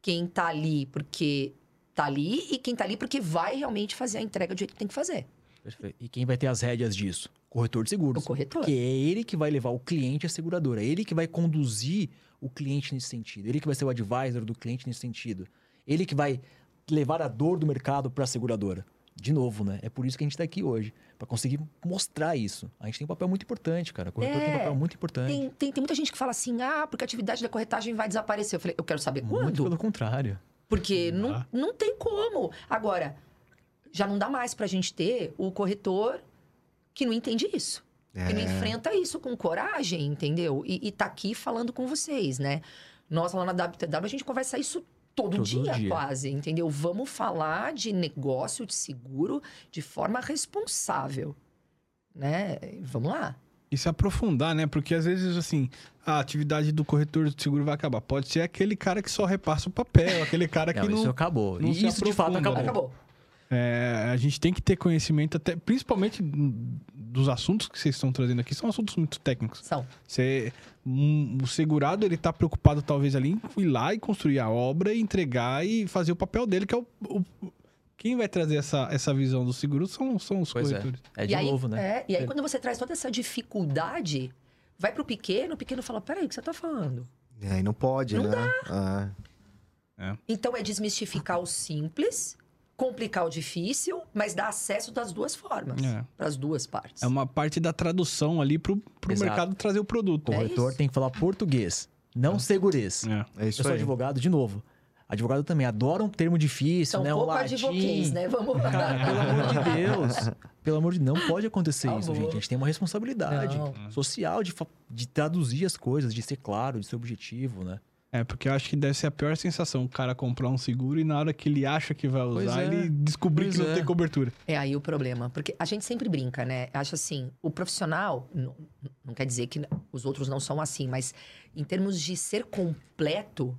Quem tá ali porque tá ali e quem tá ali porque vai realmente fazer a entrega do jeito que tem que fazer. Perfeito. E quem vai ter as rédeas disso? Corretor de seguros. O corretor. Porque é ele que vai levar o cliente à seguradora. É ele que vai conduzir o cliente nesse sentido. Ele que vai ser o advisor do cliente nesse sentido. Ele que vai levar a dor do mercado para a seguradora. De novo, né? É por isso que a gente está aqui hoje. para conseguir mostrar isso. A gente tem um papel muito importante, cara. O corretor tem um É, papel muito importante. Tem, tem, tem muita gente que fala assim, ah, porque a atividade da corretagem vai desaparecer. Eu falei, eu quero saber Muito quando. pelo contrário. Porque Não não, tem como. Agora, já não dá mais pra gente ter o corretor que não entende isso. Que não É. enfrenta isso com coragem, entendeu? E, e tá aqui falando com vocês, né? Nós lá na WTW, a gente conversa isso todo, Todo dia, dia. quase, entendeu? Vamos falar de negócio de seguro de forma responsável, né? Vamos lá. E se aprofundar, né? Porque às vezes, assim, a atividade do corretor de seguro vai acabar. Pode ser aquele cara que só repassa o papel, aquele cara que Não, não. isso acabou. não isso de fato acabou. né? Acabou. É, a gente tem que ter conhecimento, até, principalmente dos assuntos que vocês estão trazendo aqui, são assuntos muito técnicos. São. Você, um, o segurado, ele tá preocupado talvez ali em ir lá e construir a obra, e entregar e fazer o papel dele, que é o... o- quem vai trazer essa, essa visão do seguro são, são os Pois é. corretores. É e de aí, novo, né? É, e aí, É. quando você traz toda essa dificuldade, vai pro pequeno, o pequeno fala: peraí, o que você tá falando? E aí não pode, Não né? Ah, Então é desmistificar o simples, complicar o difícil, mas dar acesso das duas formas. É. Para as duas partes. É uma parte da tradução ali pro, pro Exato. mercado trazer o produto. O É corretor isso. tem que falar português, não segurês. É. é Eu isso sou aí. advogado, de novo. Advogado também adora um termo difícil, São né? Um pouco latim. advoquês, né? Vamos lá. Cara, pelo amor de Deus. Pelo amor de Deus, não pode acontecer Por isso, gente. A gente tem uma responsabilidade Não. social de, fa- de traduzir as coisas, de ser claro, de ser objetivo, né? É, porque eu acho que deve ser a pior sensação o cara comprar um seguro e na hora que ele acha que vai Pois usar, é. ele descobrir Pois que não é. tem cobertura. É aí o problema. Porque a gente sempre brinca, né? Acho assim, o profissional, não, não quer dizer que os outros não são assim, mas em termos de ser completo,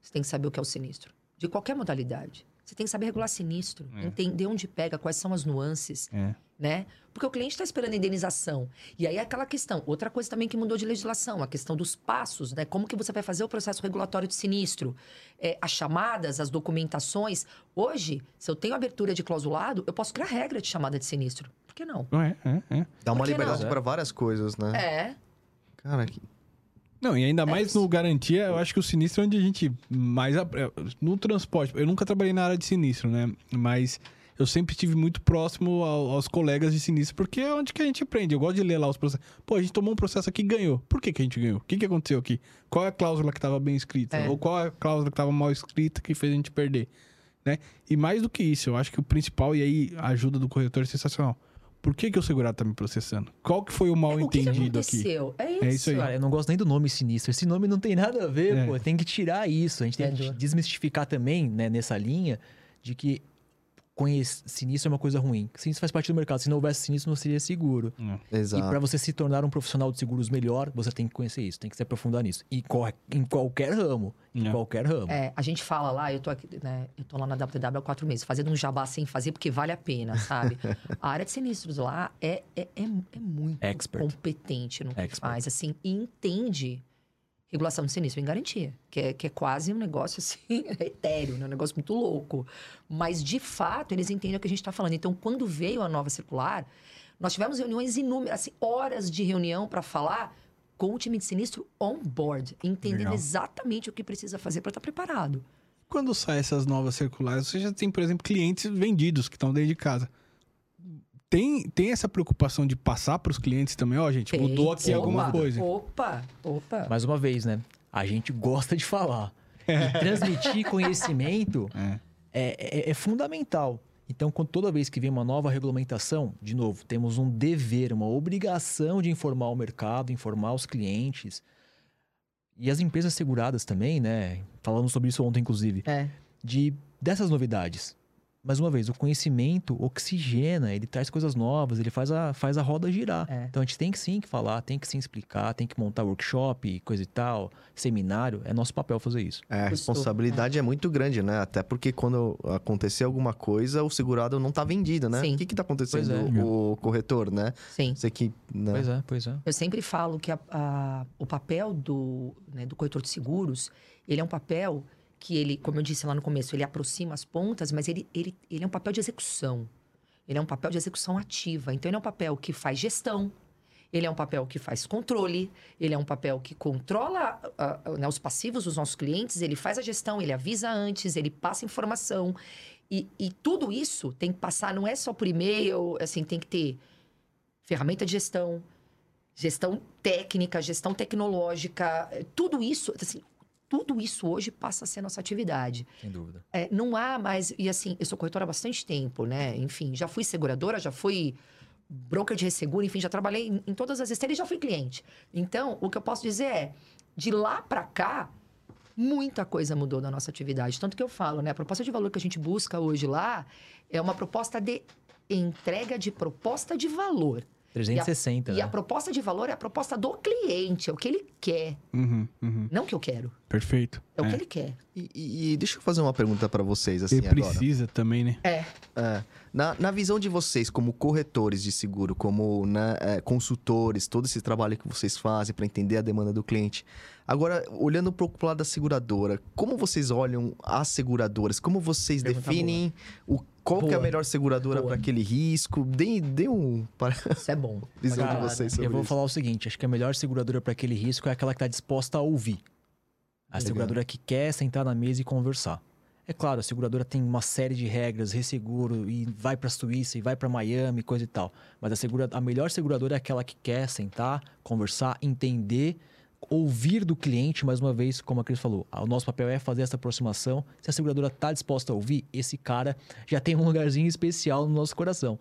você tem que saber o que é o sinistro. De qualquer modalidade. Você tem que saber regular sinistro, É. entender onde pega, quais são as nuances, É. né? Porque o cliente está esperando a indenização. E aí é aquela questão. Outra coisa também que mudou de legislação, a questão dos passos, né? Como que você vai fazer o processo regulatório de sinistro? É, as chamadas, as documentações. Hoje, se eu tenho abertura de clausulado, eu posso criar regra de chamada de sinistro. Por que não? É, é, é. Dá uma liberdade para várias coisas, né? É. Cara, que... Não, e ainda É mais no garantia, eu acho que o sinistro é onde a gente mais. é, No transporte, eu nunca trabalhei na área de sinistro, né? Mas eu sempre estive muito próximo ao- aos colegas de sinistro, porque é onde que a gente aprende. Eu gosto de ler lá os processos. Pô, a gente tomou um processo aqui e ganhou. Por que, que a gente ganhou? O que, que aconteceu aqui? Qual é a cláusula que estava bem escrita? É. Ou qual é a cláusula que estava mal escrita que fez a gente perder? Né? E mais do que isso, eu acho que o principal, e aí a ajuda do corretor é sensacional. Por que, que o segurado tá me processando? Qual que foi o mal É, o que, que entendido aqui? aconteceu? É isso. É isso aí. Cara, eu não gosto nem do nome sinistro. Esse nome não tem nada a ver, É. pô. Tem que tirar isso. A gente tem É que desmistificar também, né, nessa linha, de que sinistro é uma coisa ruim. Sinistro faz parte do mercado. Se não houvesse sinistro, não seria seguro. E Exato. para você se tornar um profissional de seguros melhor, você tem que conhecer isso, tem que se aprofundar nisso. E em qualquer ramo. Em É. qualquer ramo. É, a gente fala lá, eu tô aqui, né? Eu tô lá na WTW há quatro meses, fazendo um jabá sem fazer, porque vale a pena, sabe? a área de sinistros lá é, é, é, é muito Expert. competente no que Expert. faz, assim, e entende regulação de sinistro em garantia, que é, que é quase um negócio assim, etéreo, né? um negócio muito louco. Mas, de fato, eles entendem o que a gente está falando. Então, quando veio a nova circular, nós tivemos reuniões inúmeras, assim, horas de reunião para falar com o time de sinistro on board, entendendo Legal. exatamente o que precisa fazer para estar preparado. Quando saem essas novas circulares, você já tem, por exemplo, clientes vendidos que estão dentro de casa. Tem, tem essa preocupação de passar para os clientes também, ó, gente, Tem. mudou aqui Opa, alguma coisa. Opa, opa. Mais uma vez, né? A gente gosta de falar. E transmitir conhecimento É. é, é- é fundamental. Então, toda vez que vem uma nova regulamentação, de novo, temos um dever, uma obrigação de informar o mercado, informar os clientes. E as empresas seguradas também, né? Falamos sobre isso ontem, inclusive, É. de dessas novidades. Mais uma vez, o conhecimento oxigena, ele traz coisas novas, ele faz a, faz a roda girar. É. Então a gente tem que sim que falar, tem que sim explicar, tem que montar workshop, coisa e tal, seminário. É nosso papel fazer isso. É, a responsabilidade é muito grande, né? Até porque quando acontecer alguma coisa, o segurado não tá vendido, né? Sim. O que que tá acontecendo? É. O corretor, né? Sim. Você que... Né? Pois é, pois é. Eu sempre falo que a- a- o papel do, né, do corretor de seguros, ele é um papel que ele, como eu disse lá no começo, ele aproxima as pontas, mas ele, ele, ele é um papel de execução. Ele é um papel de execução ativa. Então, ele é um papel que faz gestão, ele é um papel que faz controle, ele é um papel que controla ah, né, os passivos dos nossos clientes, ele faz a gestão, ele avisa antes, ele passa informação. E, e tudo isso tem que passar, não é só por e-mail, assim, tem que ter ferramenta de gestão, gestão técnica, gestão tecnológica, tudo isso, assim, tudo isso hoje passa a ser nossa atividade. Sem dúvida. É, não há mais. E assim, eu sou corretora há bastante tempo, né? Enfim, já fui seguradora, já fui broker de resseguro, enfim, já trabalhei em, em todas as esteiras e já fui cliente. Então, o que eu posso dizer é, de lá para cá, muita coisa mudou da nossa atividade. Tanto que eu falo, né? A proposta de valor que a gente busca hoje lá é uma proposta de entrega de proposta de valor. 360, E né? a proposta de valor é a proposta do cliente, é o que ele quer, Uhum, uhum. não o que eu quero. Perfeito. É o que ele quer. E, e- e deixa eu fazer uma pergunta pra vocês, assim, Ele agora. precisa também, né? É. É, na, na visão de vocês, como corretores de seguro, como né, é, consultores, todo esse trabalho que vocês fazem para entender a demanda do cliente. Agora, olhando pouco pro lado da seguradora, como vocês olham as seguradoras? Como vocês Pergunta definem o, qual que é a melhor seguradora para aquele risco? Dê, dê um para Isso é bom. visão Cara, de vocês sobre Eu vou isso. falar o seguinte: acho que a melhor seguradora para aquele risco é aquela que está disposta a ouvir. A Legal. seguradora que quer sentar na mesa e conversar. É claro, a seguradora tem uma série de regras, resseguro, e vai para a Suíça, e vai para Miami, coisa e tal. Mas a, segura, a melhor seguradora é aquela que quer sentar, conversar, entender, ouvir do cliente, mais uma vez, como a Cris falou. O nosso papel é fazer essa aproximação. Se a seguradora está disposta a ouvir, esse cara já tem um lugarzinho especial no nosso coração.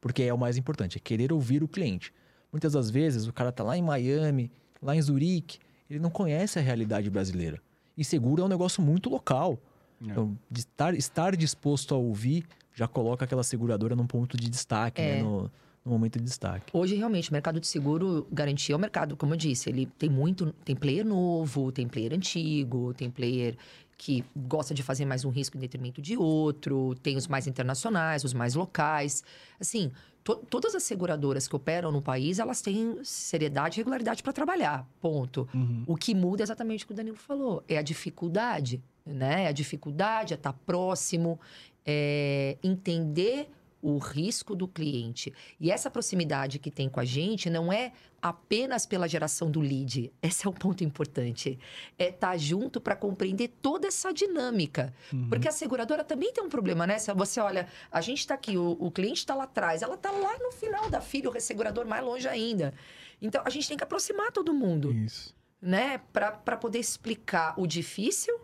Porque é o mais importante, é querer ouvir o cliente. Muitas das vezes o cara tá lá em Miami, lá em Zurique, ele não conhece a realidade brasileira. E seguro é um negócio muito local. É. Então, de estar, estar disposto a ouvir já coloca aquela seguradora num ponto de destaque, É. né? no, no momento de destaque. Hoje, realmente, o mercado de seguro garantia é o mercado, como eu disse, ele tem muito. Tem player novo, tem player antigo, tem player que gosta de fazer mais um risco em detrimento de outro, tem os mais internacionais, os mais locais. Assim, to- todas as seguradoras que operam no país, elas têm seriedade e regularidade para trabalhar. Ponto. Uhum. O que muda é exatamente o que o Danilo falou. É a dificuldade, né? É a dificuldade, é estar próximo, é entender o risco do cliente. E essa proximidade que tem com a gente não é apenas pela geração do lead. Esse é o ponto importante. É estar junto para compreender toda essa dinâmica. Porque a seguradora também tem um problema, né? Se você olha, a gente está aqui, o, o cliente está lá atrás, ela está lá no final da fila, o ressegurador mais longe ainda. Então, a gente tem que aproximar todo mundo, Isso. né? Para poder explicar o difícil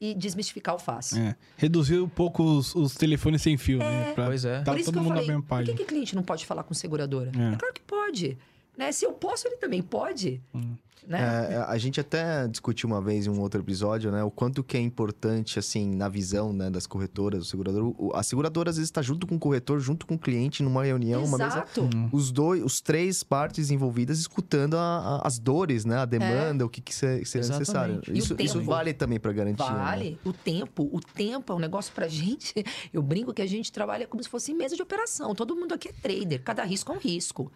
e desmistificar o fácil. É. Reduzir um pouco os, os telefones sem fio, né? Pra Pois é. tá Por isso todo que eu falei, por que, que cliente não pode falar com seguradora? É. É, claro que pode. Né? Se eu posso, ele também pode. Hum. Né? É, a gente até discutiu uma vez em um outro episódio, né? O quanto que é importante, assim, na visão né, das corretoras, do segurador. A seguradora, às vezes, está junto com o corretor, junto com o cliente, numa reunião, uma mesa. Exato. Os dois, os três partes envolvidas escutando a- a- as dores, né? A demanda, o que, que se- seria necessário. Exatamente. É. Isso, isso vale também para garantir. né? Vale. O tempo, o tempo é um negócio pra gente. Eu brinco que a gente trabalha como se fosse em mesa de operação. Todo mundo aqui é trader, cada risco é um risco.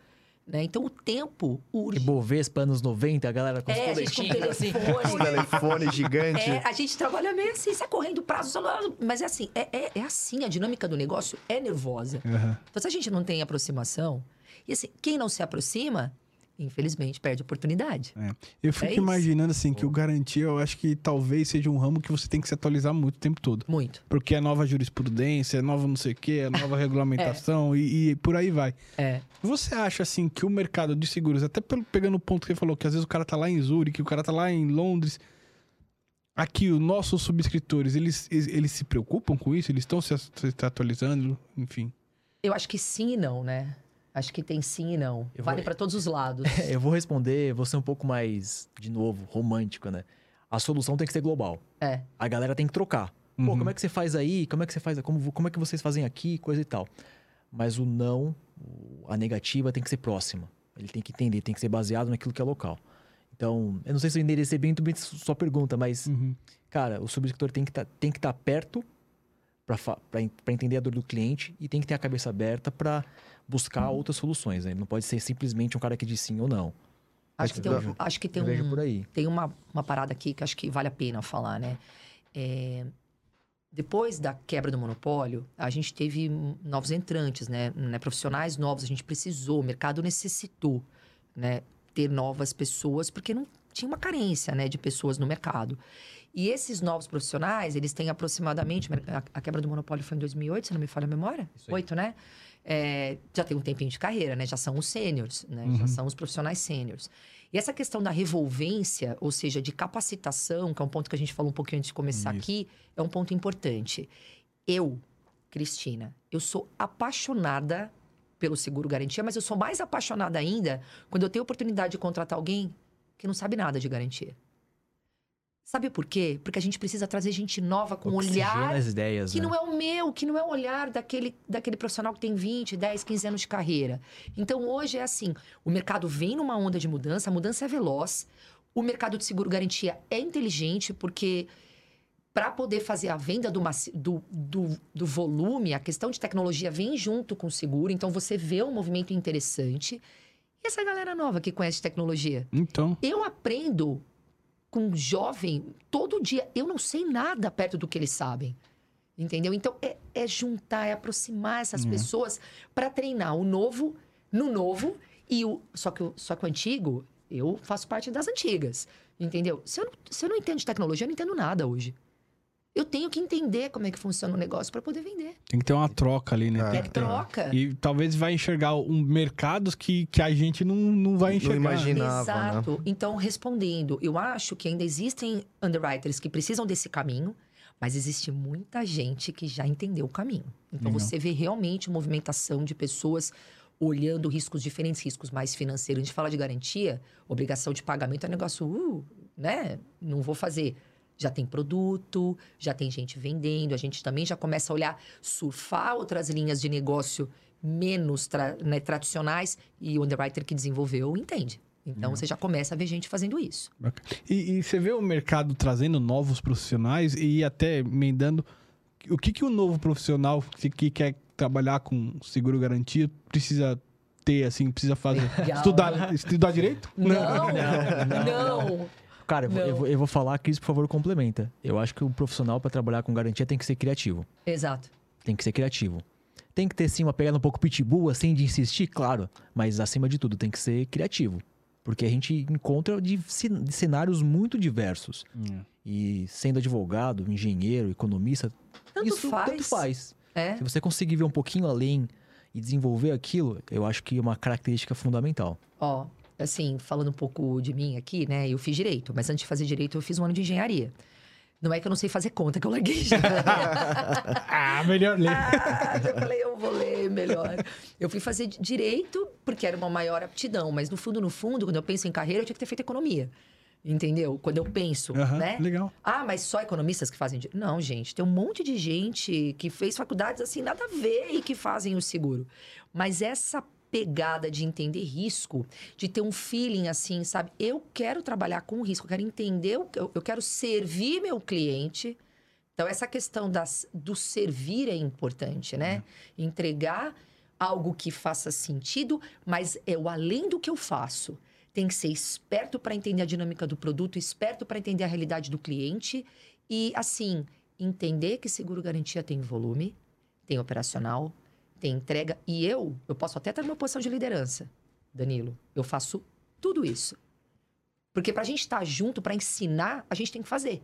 Né? Então, o tempo, o E Bovespa, anos 90, a galera com os É, com assim. Telefone. gigante. É, a gente trabalha meio assim, sai correndo prazo, mas é assim, é, é, é assim, a dinâmica do negócio é nervosa. Aham. Então, se a gente não tem aproximação, e assim, quem não se aproxima, infelizmente, perde oportunidade. É. Eu fico É imaginando assim que o garantia, eu acho que talvez seja um ramo que você tem que se atualizar muito o tempo todo. Muito. Porque é nova jurisprudência, é nova não sei o quê, é nova regulamentação e, e por aí vai. É. Você acha assim que o mercado de seguros, até pelo- pegando o ponto que ele falou, que às vezes o cara tá lá em Zurique, o cara tá lá em Londres. Aqui, os nossos subscritores, eles, eles, eles se preocupam com isso? Eles estão se, se atualizando? Enfim. Eu acho que sim e não, né? Acho que tem sim e não. Eu vale vou- pra todos os lados. Eu vou responder, vou ser um pouco mais, de novo, romântico, né? A solução tem que ser global. É. A galera tem que trocar. Pô, Uhum. como é que você faz aí? Como é que você faz? Como, como é que vocês fazem aqui? Coisa e tal. Mas o não, a negativa tem que ser próxima. Ele tem que entender, tem que ser baseado naquilo que é local. Então, eu não sei se eu enderecei bem, muito bem sua pergunta, mas, Uhum. cara, o subscritor tem que tá, tem que estar perto para entender a dor do cliente e tem que ter a cabeça aberta para buscar outras soluções. Né? Ele não pode ser simplesmente um cara que diz sim ou não. Acho que tem, um- acho que tem um, por aí. tem uma, uma parada aqui que acho que vale a pena falar, né? É, depois da quebra do monopólio, a gente teve novos entrantes, né? né? Profissionais novos, a gente precisou, o mercado necessitou, né? Ter novas pessoas, porque não tinha uma carência, né? De pessoas no mercado. E esses novos profissionais, eles têm aproximadamente... A, quebra do monopólio foi em 2008, se não me falha a memória? Oito, né? É, já tem um tempinho de carreira, né? Já são os sêniores, né? Já Uhum. são os profissionais sêniores. E essa questão da revolvência, ou seja, de capacitação, que é um ponto que a gente falou um pouquinho antes de começar Isso. aqui, é um ponto importante. Eu, Cristina, eu sou apaixonada pelo seguro garantia, mas eu sou mais apaixonada ainda quando eu tenho a oportunidade de contratar alguém que não sabe nada de garantia. Sabe por quê? Porque a gente precisa trazer gente nova com um Oxigena olhar as ideias, que né? não é o meu, que não é o olhar daquele, daquele profissional que tem 20, 10, 15 anos de carreira. Então, hoje é assim: o mercado vem numa onda de mudança, a mudança é veloz, o mercado de seguro garantia é inteligente, porque para poder fazer a venda do, do, do, do volume, a questão de tecnologia vem junto com o seguro, então você vê um movimento interessante. E essa galera nova que conhece tecnologia? Então, Eu aprendo com um jovem todo dia. Eu não sei nada perto do que eles sabem. Entendeu? Então, é, é juntar, é aproximar essas É. pessoas para treinar o novo no novo. e o Só que, o, só que o antigo, eu faço parte das antigas. Entendeu? Se eu, não, se eu não entendo de tecnologia, eu não entendo nada hoje. Eu tenho que entender como é que funciona o negócio para poder vender. tem que ter uma troca ali, né? É. Tem É que ter- troca. E talvez vai enxergar um mercados que, que a gente não, não vai Não enxergar. imagina. imaginava, Exato. Então, respondendo, eu acho que ainda existem underwriters que precisam desse caminho, mas existe muita gente que já entendeu o caminho. Então, Legal. você vê realmente movimentação de pessoas olhando riscos diferentes, riscos mais financeiros. A gente fala de garantia, obrigação de pagamento é um negócio, uh, né? Não vou fazer. Já tem produto, já tem gente vendendo, a gente também já começa a olhar, surfar outras linhas de negócio menos tra- né, tradicionais e o underwriter que desenvolveu entende. Então você já começa a ver gente fazendo isso. E, e você vê o mercado trazendo novos profissionais e até emendando o que, que o novo profissional que, que quer trabalhar com seguro garantia precisa ter, assim, precisa fazer? Legal. Estudar, estudar direito? Não, não, não. Cara, eu vou, eu, eu vou falar, Cris, por favor, complementa. Eu acho que o profissional para trabalhar com garantia tem que ser criativo. Exato. Tem que ser criativo. Tem que ter sim uma pegada um pouco pitbull, assim, de insistir, claro. Mas acima de tudo, tem que ser criativo. Porque a gente encontra de, de cenários muito diversos. Hum. E sendo advogado, engenheiro, economista, Tanto isso faz. tanto faz. É. Se você conseguir ver um pouquinho além e desenvolver aquilo, eu acho que é uma característica fundamental. Ó, assim, falando um pouco de mim aqui, né? Eu fiz direito, mas antes de fazer direito, eu fiz um ano de engenharia. Não é que eu não sei fazer conta, que eu larguei. Ah, melhor ler. Ah, eu falei, eu vou ler melhor. Eu fui fazer di- direito porque era uma maior aptidão, mas no fundo, no fundo, quando eu penso em carreira, eu tinha que ter feito economia. Entendeu? Quando eu penso, Aham, né? Legal. Ah, mas só economistas que fazem. Não, gente, tem um monte de gente que fez faculdades assim, nada a ver e que fazem o seguro. Mas essa pegada de entender risco, de ter um feeling assim, sabe? Eu quero trabalhar com risco, eu quero entender, eu, eu quero servir meu cliente. Então, essa questão das, do servir é importante, né? Entregar algo que faça sentido, mas é o além do que eu faço. Tem que ser esperto para entender a dinâmica do produto, esperto para entender a realidade do cliente e, assim, entender que seguro garantia tem volume, tem operacional, tem entrega. E eu, eu posso até estar numa posição de liderança, Danilo. Eu faço tudo isso. Porque para a gente estar junto, para ensinar, a gente tem que fazer.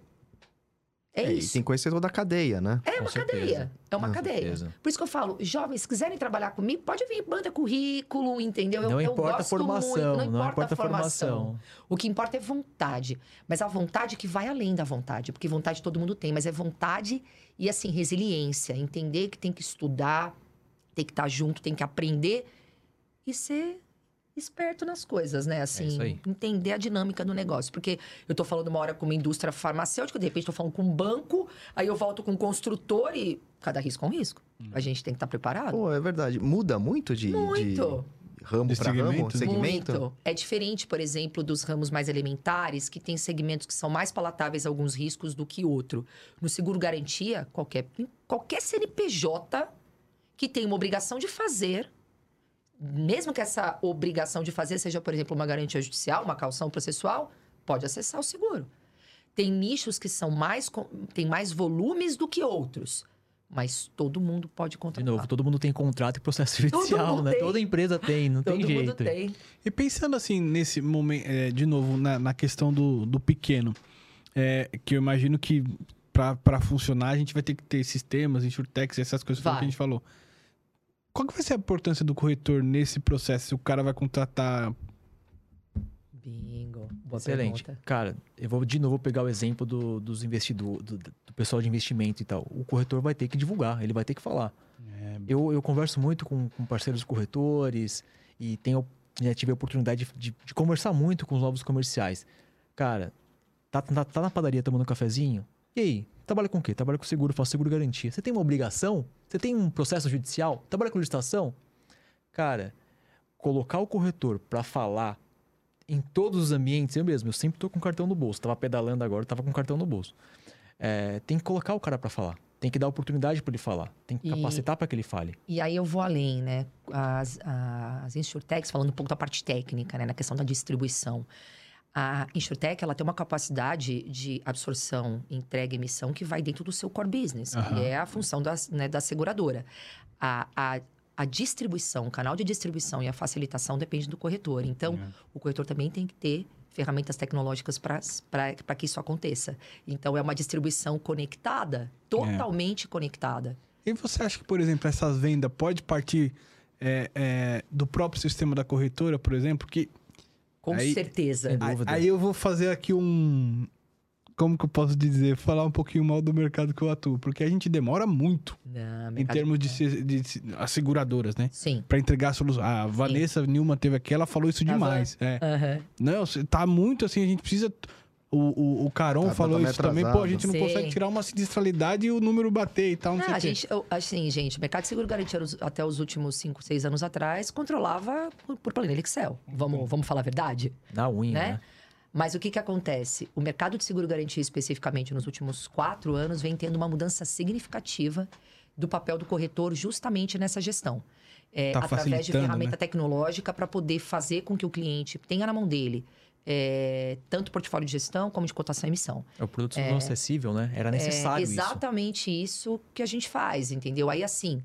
É, e isso. tem que conhecer toda a cadeia, né? É Com uma certeza. cadeia. É uma Com cadeia. certeza. Por isso que eu falo, jovens, se quiserem trabalhar comigo, pode vir, manda currículo, entendeu? Eu- não eu importa a gosto formação, muito, não, importa a formação. O que importa é vontade. Mas a vontade que vai além da vontade. Porque vontade todo mundo tem, mas é vontade e, assim, resiliência. Entender que tem que estudar, tem que estar junto, tem que aprender e ser esperto nas coisas, né? Assim, aí. entender a dinâmica do negócio. Porque eu tô falando uma hora com uma indústria farmacêutica, de repente tô falando com um banco, aí eu volto com um construtor e cada risco é um risco. A gente tem que estar preparado. Pô, é verdade. Muda muito de, Muito. de ramo De para ramo, segmento, né? segmento? Muito. É diferente, por exemplo, dos ramos mais elementares, que tem segmentos que são mais palatáveis a alguns riscos do que outro. No seguro garantia, qualquer, qualquer CNPJ que tem uma obrigação de fazer, mesmo que essa obrigação de fazer seja, por exemplo, uma garantia judicial, uma calção processual, pode acessar o seguro. Tem nichos que são mais tem mais volumes do que outros, mas todo mundo pode De contratar. novo, todo mundo tem contrato e processo Todo judicial, mundo né? tem. Toda empresa tem, não todo tem mundo jeito. tem. E pensando assim, nesse momento, é, de novo, na, na questão do, do pequeno, é, que eu imagino que para funcionar a gente vai ter que ter sistemas, insurtechs, essas coisas que a gente falou. Qual que vai ser a importância do corretor nesse processo? Se o cara vai contratar. Bingo. Boa Excelente. pergunta. Cara, eu vou de novo pegar o exemplo do, dos investidores, do, do pessoal de investimento e tal. O corretor vai ter que divulgar, ele vai ter que falar. É, Eu, eu converso muito com, com parceiros corretores e tenho, já tive a oportunidade de, de- de conversar muito com os novos comerciais. Cara, tá, tá, tá na padaria tomando um cafezinho? E aí? Trabalha com o quê? Trabalha com seguro, faz seguro garantia. Você tem uma obrigação? Você tem um processo judicial? Trabalha com licitação? Cara, colocar o corretor para falar em todos os ambientes, eu mesmo, eu sempre tô com cartão no bolso. Tava pedalando agora, tava com cartão no bolso. É, tem que colocar o cara para falar. Tem que dar oportunidade para ele falar. Tem que E- capacitar para que ele fale. E aí eu vou além, né? As, as insurtechs, falando um pouco da parte técnica, né? Na questão da distribuição. A insurtech, ela tem uma capacidade de absorção, entrega e emissão que vai dentro do seu core business. Aham. Que é a função da, né, da seguradora. A, a, a distribuição, o canal de distribuição e a facilitação depende do corretor. Então, É. o corretor também tem que ter ferramentas tecnológicas para que isso aconteça. Então, é uma distribuição conectada, totalmente conectada. E você acha que, por exemplo, essas vendas pode partir é, é, do próprio sistema da corretora, por exemplo? Que Com Aí- certeza. Aí, aí eu vou fazer aqui um. Como que eu posso dizer? Falar um pouquinho mal do mercado que eu atuo. Porque a gente demora muito Não, em termos de, de as seguradoras, né? Sim. Pra entregar a solução. A Vanessa Nilman teve aqui, ela falou isso Van. demais. É. Aham. Não, tá muito assim, a gente precisa. O, o, o Caron Tá falou isso também. Pô, a atrasado. gente não Sim. consegue tirar uma sinistralidade e o número bater e tal, não, Não, sei o a quê. gente, eu- assim, gente, o mercado de seguro garantia até os últimos 5, 6 anos atrás controlava por, por planilha Excel. Vamos, vamos falar a verdade, Na unha, né? né? Mas o que que acontece? O mercado de seguro garantia, especificamente nos últimos quatro anos, vem tendo uma mudança significativa do papel do corretor justamente nessa gestão. É, Tá através de ferramenta né? tecnológica para poder fazer com que o cliente tenha na mão dele é, tanto portfólio de gestão como de cotação e emissão. É o produto não acessível, né? Era necessário é isso. exatamente isso. que a gente faz, entendeu? Aí, assim,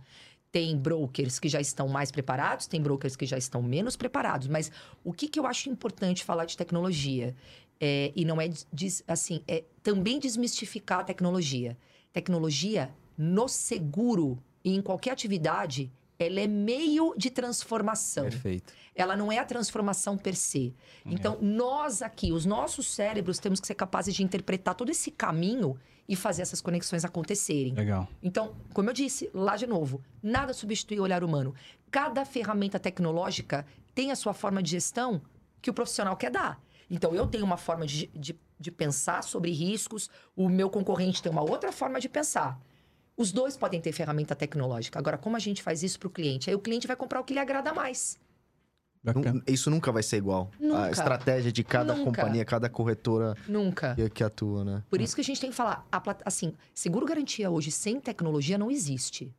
Tem brokers que já estão mais preparados, tem brokers que já estão menos preparados. Mas o que, que eu acho importante falar de tecnologia? É, e não é des, assim, é também desmistificar a tecnologia. Tecnologia no seguro e em qualquer atividade, ela é meio de transformação. Perfeito. Ela não é a transformação per se. Então, nós aqui, os nossos cérebros, temos que ser capazes de interpretar todo esse caminho e fazer essas conexões acontecerem. Legal. Então, como eu disse, lá de novo, nada substitui o olhar humano. Cada ferramenta tecnológica tem a sua forma de gestão que o profissional quer dar. Então, eu tenho uma forma de, de, de pensar sobre riscos, o meu concorrente tem uma outra forma de pensar. Os dois podem ter ferramenta tecnológica. Agora, como a gente faz isso para o cliente? Aí o cliente vai comprar o que lhe agrada mais. Bacana. Isso nunca vai ser igual. Nunca. A estratégia de cada Nunca. companhia, cada corretora Nunca. que, que atua, né? Por isso que a gente tem que falar, a assim, seguro garantia hoje sem tecnologia não existe.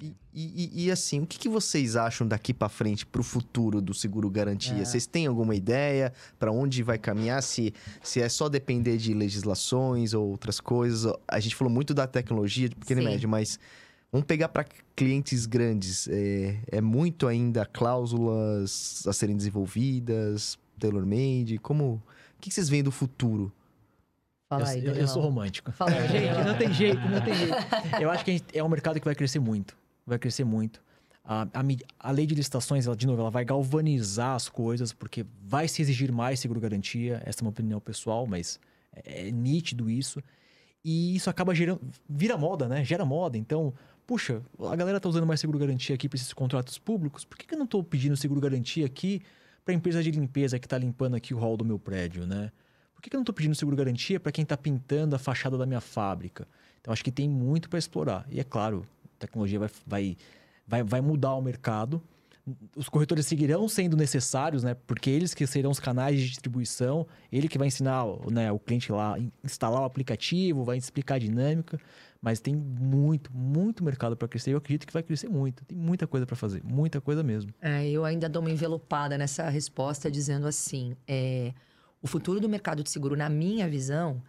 E, e- e, assim, o que, que vocês acham daqui pra frente pro futuro do seguro garantia? É. Vocês têm alguma ideia para onde vai caminhar? Se, se é só depender de legislações ou outras coisas? A gente falou muito da tecnologia de pequeno e médio, mas vamos pegar para clientes grandes. É, é muito ainda cláusulas a serem desenvolvidas, tailor-made? Como? O que, que vocês veem do futuro? Fala eu, aí, eu- eu Danilão. sou romântico. Fala aí, Gente, não tem jeito, não tem jeito. Eu acho que a gente- é um mercado que vai crescer muito. Vai crescer muito. A, a, a lei de licitações, ela, de novo, ela vai galvanizar as coisas, porque vai se exigir mais seguro-garantia. Essa é uma opinião pessoal, mas é, é nítido isso. E isso acaba gerando. Vira moda, né? Gera moda. Então, puxa, a galera tá usando mais seguro-garantia aqui para esses contratos públicos. Por que, que eu não tô pedindo seguro-garantia aqui para a empresa de limpeza que tá limpando aqui o hall do meu prédio, né? Por que, que eu não estou pedindo seguro-garantia para quem está pintando a fachada da minha fábrica? Então, acho que tem muito para explorar. E é claro, tecnologia vai, vai, vai, vai mudar o mercado. Os corretores seguirão sendo necessários, né? Porque eles que serão os canais de distribuição, ele que vai ensinar né, o cliente lá instalar o aplicativo, vai explicar a dinâmica. Mas tem muito, muito mercado para crescer. Eu acredito que vai crescer muito. Tem muita coisa para fazer, muita coisa mesmo. É, eu ainda dou uma envelopada nessa resposta dizendo assim: é, o futuro do mercado de seguro, na minha visão,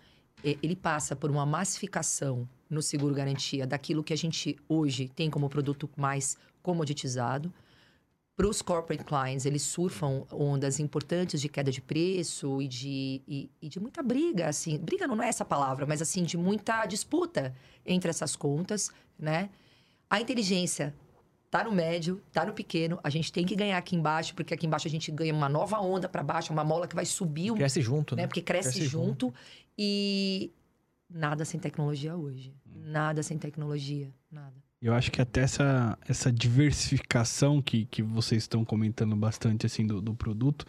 é, ele passa por uma massificação no seguro garantia daquilo que a gente hoje tem como produto mais comoditizado. Para os corporate clients, eles surfam ondas importantes de queda de preço e de, e, e de muita briga, assim. Briga não é essa palavra, mas assim, de muita disputa entre essas contas, né? A inteligência tá no médio, tá no pequeno. A gente tem que ganhar aqui embaixo, porque aqui embaixo a gente ganha uma nova onda para baixo, uma mola que vai subir, Cresce junto, né? né? Porque cresce, Cresce junto. E nada sem tecnologia hoje. Nada sem tecnologia. Nada. Eu acho que até essa, essa diversificação que, que vocês estão comentando bastante assim do, do produto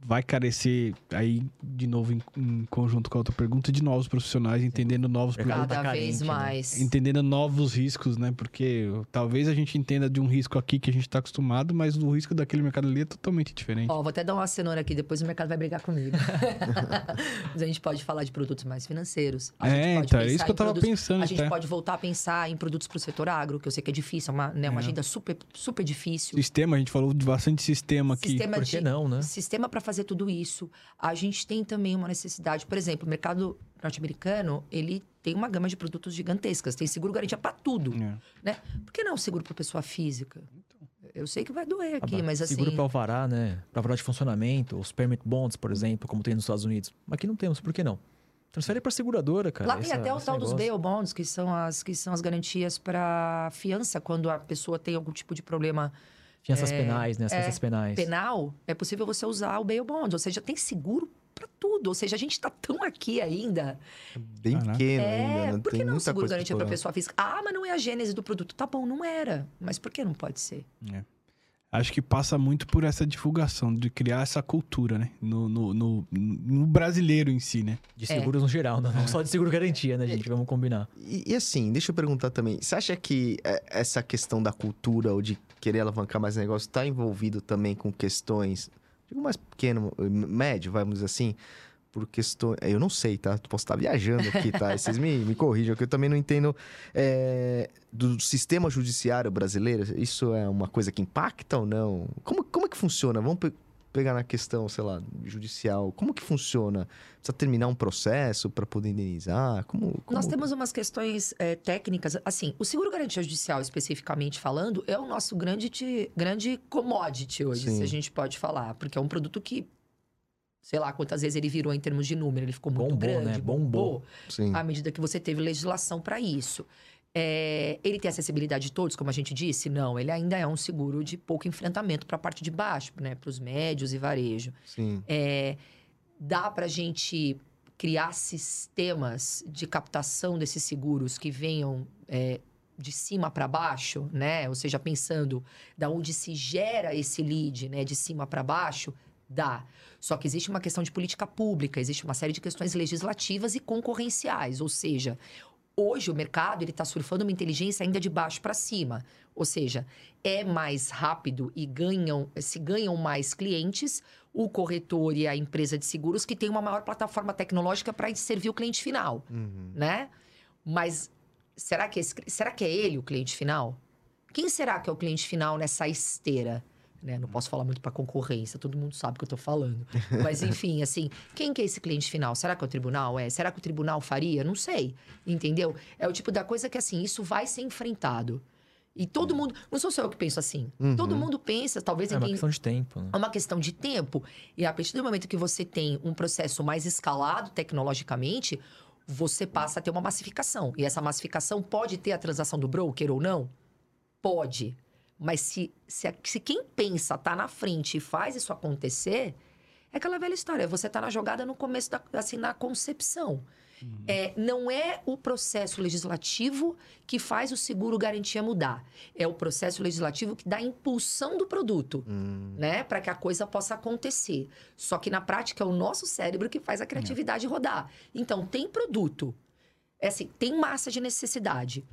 vai carecer aí de novo em, em conjunto com a outra pergunta de novos profissionais entendendo novos tá Cada vez carente, né? mais. entendendo novos riscos, né? Porque talvez a gente entenda de um risco aqui que a gente tá acostumado, mas o risco daquele mercado ali é totalmente diferente. Ó, vou até dar uma cenoura aqui, depois o mercado vai brigar comigo. Mas a gente pode falar de produtos mais financeiros. A gente é, pode então, é isso que eu em tava produtos- pensando A gente até. pode voltar a pensar em produtos para o setor agro, que eu sei que é difícil, é uma, né, uma É. agenda super, super difícil. Sistema, a gente falou de bastante sistema aqui. Sistema Por que de- não, né? Sistema para fazer tudo isso. A gente tem também uma necessidade, por exemplo, o mercado norte-americano, ele tem uma gama de produtos gigantescas, tem seguro garantia para tudo, É. né? Por que não seguro para pessoa física? Eu sei que vai doer aqui, Ah, mas assim, Seguro para alvará, né? Para alvará de funcionamento, os permit bonds, por exemplo, como tem nos Estados Unidos. Mas aqui não temos, por que não? Transfere para seguradora, cara. Lá tem essa- até o tal dos negócio. bail bonds, que são as que são as garantias para fiança quando a pessoa tem algum tipo de problema Fianças é, penais, né? As é, fianças penais. penal, é possível você usar o bail bond, ou seja, tem seguro para tudo. Ou seja, a gente está tão aqui ainda. Bem Caraca. pequeno É, ainda, né? por que Tem não muita seguro garantia para pessoa física? Ah, mas não é a gênese do produto. Tá bom, não era. Mas por que não pode ser? Acho que passa muito por essa divulgação, de criar essa cultura, né? No, no, no, no brasileiro em si, né? De É. seguros no geral, não só de seguro garantia, né, gente? Vamos combinar. E, e assim, deixa eu perguntar também. Você acha que é, essa questão da cultura ou de querer alavancar mais negócio está envolvido também com questões, digo mais pequeno, médio, vamos dizer assim, por questões. Eu não sei, tá? Posso estar viajando aqui, tá? E Vocês me, me corrijam, que eu também não entendo. é, do sistema judiciário brasileiro, isso é uma coisa que impacta ou não? Como, como é que funciona? Vamos pe- pegar na questão, sei lá, judicial, como que funciona? Precisa terminar um processo para poder indenizar? Como, como... Nós temos umas questões é, técnicas. Assim, o seguro garantia judicial, especificamente falando, é o nosso grande, grande commodity hoje, Sim. se a gente pode falar. Porque é um produto que sei lá quantas vezes ele virou em termos de número, ele ficou muito bombou, grande, né? bombou, bombou à medida que você teve legislação para isso. É, ele tem acessibilidade de todos, como a gente disse? Não, ele ainda é um seguro de pouco enfrentamento para a parte de baixo, né? Para os médios e varejo. Sim. É, dá para a gente criar sistemas de captação desses seguros que venham é, de cima para baixo, né? Ou seja, pensando da onde se gera esse lead, né? De cima para baixo, dá. Só que existe uma questão de política pública, existe uma série de questões legislativas e concorrenciais, ou seja, hoje o mercado ele está surfando uma inteligência ainda de baixo para cima, ou seja, é mais rápido e ganham se ganham mais clientes o corretor e a empresa de seguros que tem uma maior plataforma tecnológica para servir o cliente final, uhum. né? Mas será que esse, será que é ele o cliente final? Quem será que é o cliente final nessa esteira? Né? Não posso falar muito para concorrência, todo mundo sabe o que eu estou falando. Mas, enfim, assim, quem que é esse cliente final? Será que é o tribunal? É? Será que o tribunal faria? Não sei. Entendeu? É o tipo da coisa que, assim, isso vai ser enfrentado. E todo mundo. Não sou só eu que penso assim. Uhum. Todo mundo pensa, talvez. É uma quem... questão de tempo. Né? É uma questão de tempo. E a partir do momento que você tem um processo mais escalado tecnologicamente, você passa a ter uma massificação. E essa massificação pode ter a transação do broker ou não? Pode. Mas se, se, se quem pensa tá na frente e faz isso acontecer, é aquela velha história. Você tá na jogada no começo, da, assim, na concepção. Uhum. É, não é o processo legislativo que faz o seguro garantia mudar. É o processo legislativo que dá impulsão do produto, uhum. né? Para que a coisa possa acontecer. Só que na prática é o nosso cérebro que faz a criatividade uhum. rodar. Então, tem produto. É assim, tem massa de necessidade.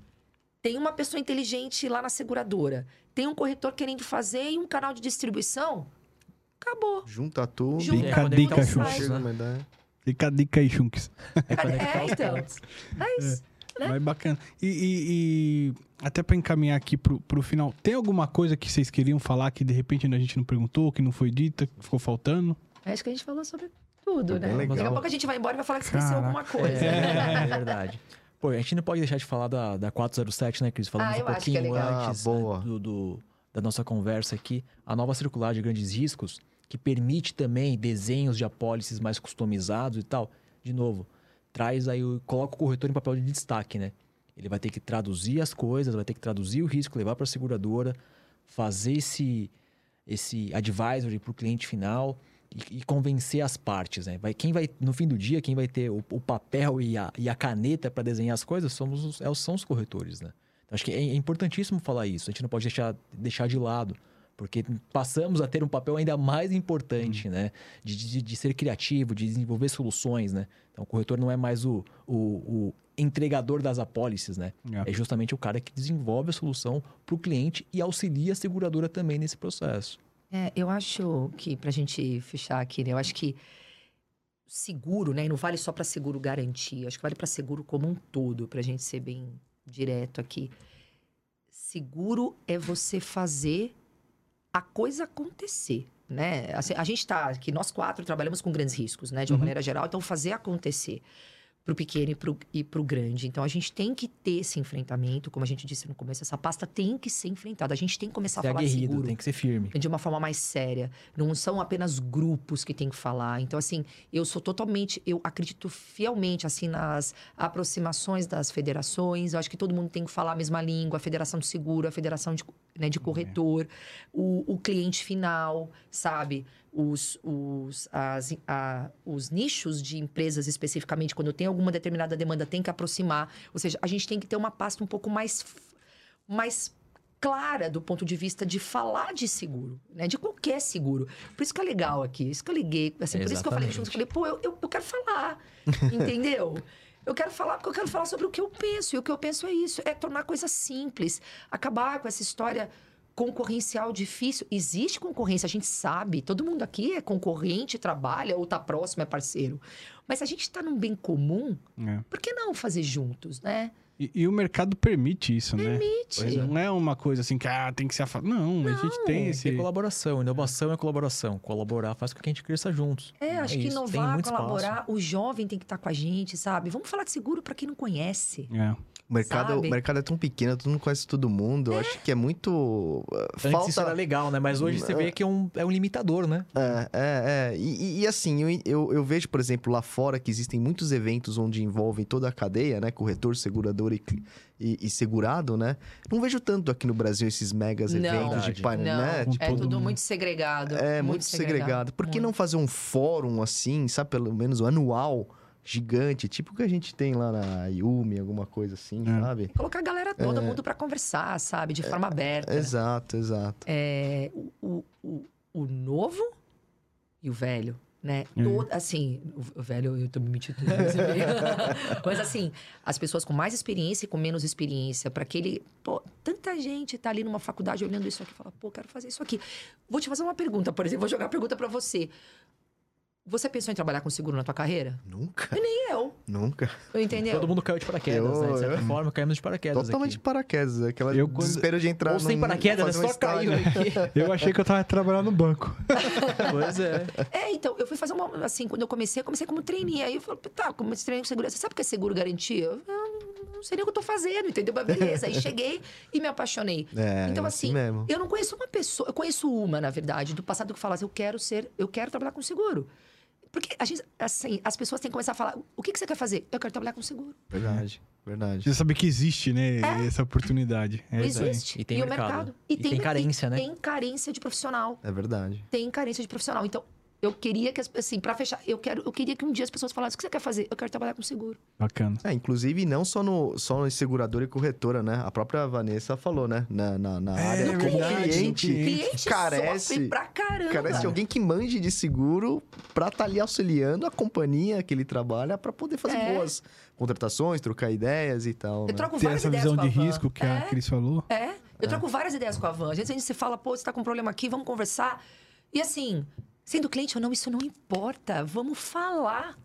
Tem uma pessoa inteligente lá na seguradora tem um corretor querendo fazer e um canal de distribuição, acabou. Junta tudo. Junta a dica, Chunks. Né? Fica a dica aí, Chunks. É, é então. É isso. É. Né? Mas bacana. E, e, e até para encaminhar aqui pro, pro final, tem alguma coisa que vocês queriam falar que de repente a gente não perguntou, que não foi dita, que ficou faltando? Acho que a gente falou sobre tudo, né? Daqui a pouco a gente vai embora e vai falar que esqueceu alguma coisa. É, é verdade. Pô, a gente não pode deixar de falar da, da 407, né, Cris? Falamos ah, um pouquinho é antes ah, do, do, da nossa conversa aqui. A nova circular de grandes riscos, que permite também desenhos de apólices mais customizados e tal. De novo, traz aí, coloca o corretor em papel de destaque, né? Ele vai ter que traduzir as coisas, vai ter que traduzir o risco, levar para a seguradora, fazer esse, esse advisory para o cliente final e, e, convencer as partes, né? Vai, quem vai, no fim do dia, quem vai ter o, o papel e a, e a caneta para desenhar as coisas somos os, é, são os corretores, né? Então, acho que é, é importantíssimo falar isso. A gente não pode deixar, deixar de lado porque passamos a ter um papel ainda mais importante, hum. né? De, de, de, ser criativo, de desenvolver soluções, né? Então, o corretor não é mais o, o, o entregador das apólices, né? É. é. justamente o cara que desenvolve a solução para o cliente e auxilia a seguradora também nesse processo. É, eu acho que, para a gente fechar aqui, né? Eu acho que seguro, né? E não vale só para seguro garantia. Acho que vale para seguro como um todo, para a gente ser bem direto aqui. Seguro é você fazer a coisa acontecer, né? Assim, a gente está aqui, nós quatro trabalhamos com grandes riscos, né? De uma uhum. maneira geral, então fazer acontecer para o pequeno e para o grande. Então a gente tem que ter esse enfrentamento, como a gente disse no começo, essa pasta tem que ser enfrentada. A gente tem que começar ser a falar aguerrido, seguro. Tem que ser firme. De uma forma mais séria. Não são apenas grupos que tem que falar. Então, assim, eu sou totalmente, eu acredito fielmente, assim, nas aproximações das federações. Eu acho que todo mundo tem que falar a mesma língua, a Federação de Seguro, a Federação de, né, de Corretor, é. o, o cliente final, sabe? Os, os, as, a, os nichos de empresas especificamente, quando tem alguma determinada demanda, tem que aproximar. Ou seja, a gente tem que ter uma pasta um pouco mais, mais clara do ponto de vista de falar de seguro, né? De qualquer seguro. Por isso que é legal aqui. Isso que eu liguei. Assim, por isso que eu falei junto. Eu falei, pô, eu, eu, eu quero falar. entendeu? Eu quero falar porque eu quero falar sobre o que eu penso. E o que eu penso é isso: é tornar a coisa simples. Acabar com essa história concorrencial difícil. Existe concorrência, a gente sabe. Todo mundo aqui é concorrente, trabalha ou está próximo, é parceiro. Mas se a gente tá num bem comum, É. por que não fazer juntos, né? E, e o mercado permite isso, né? Permite. Não é uma coisa assim que ah, tem que se afastar. Não, a gente tem É esse. colaboração. Inovação é colaboração. Colaborar faz com que a gente cresça juntos. É, acho que isso, tem inovar, muito espaço. colaborar, o jovem tem que estar com a gente, sabe? Vamos falar de seguro para quem não conhece. É. O mercado, o mercado é tão pequeno, todo mundo conhece todo mundo. Eu acho que é muito. uh, Antes falta. isso era legal, né? Mas hoje você vê que é um, é um limitador, né? É, é, é. E, e- e assim, eu, eu, eu vejo, por exemplo, lá fora que existem muitos eventos onde envolvem toda a cadeia, né? Corretor, segurador e, e, e segurado, né? Não vejo tanto aqui no Brasil esses megas Não, eventos de Verdade. painel, Não, né? É todo tudo mundo. muito segregado. É, muito, segregado. Por que muito. não fazer um fórum assim, sabe? Pelo menos anual, gigante, tipo o que a gente tem lá na Yumi, alguma coisa assim, É. sabe? Colocar a galera todo mundo para conversar, sabe? De forma aberta. Exato, exato. É, o, o, o, novo e o velho, né? É. Todo- assim, o- velho, eu tô me mentindo vê. Mas assim, as pessoas com mais experiência e com menos experiência, para aquele. Pô, tanta gente tá ali numa faculdade olhando isso aqui e fala, pô, quero fazer isso aqui. Vou te fazer uma pergunta, por exemplo, vou jogar a pergunta para você. Você pensou em trabalhar com seguro na tua carreira? Nunca, Nem eu, nunca. entendeu? Todo mundo caiu de paraquedas, né? De certa Eu- forma, caímos de paraquedas Totalmente de aqui. paraquedas. Aquela Eu, quando- desespero de entrar Ou sem num- paraquedas, né? Só caiu aqui. Eu achei que eu tava trabalhando no banco. pois é. É, então, eu fui fazer uma. Assim, quando eu comecei, eu comecei como trainee. Aí eu falei, tá, como trainee com segurança, você sabe o que é seguro garantia? Eu "Eu não sei nem o que eu tô fazendo, entendeu? Mas beleza. Aí cheguei e me apaixonei. É, então, assim, mesmo. eu não conheço uma pessoa, eu conheço uma, na verdade, do passado que fala assim, eu quero ser, eu quero trabalhar com seguro. Porque a gente, assim, as pessoas têm que começar a falar, o que, que você quer fazer? Eu quero trabalhar com seguro. Verdade, verdade. Você sabe que existe, né? Essa oportunidade. É existe. E tem o mercado. mercado. E tem carência, e né? Tem carência de profissional. É verdade. tem carência de profissional. Então, eu queria que, as- assim, pra fechar, eu, quero, eu queria que um dia as pessoas falassem: o que você quer fazer? Eu quero trabalhar com seguro. Bacana. É, inclusive, não só no, só no seguradora e corretora, né? A própria Vanessa falou, né? Na, na, na É, área como verdade, cliente, Cliente carece, sofre pra caramba. carece de alguém que manje de seguro pra estar ali auxiliando a companhia que ele trabalha pra poder fazer É. boas contratações, trocar ideias e tal. Eu né? troco Tem várias essa ideias visão de risco que é, a Cris falou. É, eu troco várias ideias com a Van. Às vezes a gente se fala, pô, você tá com um problema aqui, vamos conversar. E assim, sendo cliente ou não, isso não importa. Vamos falar.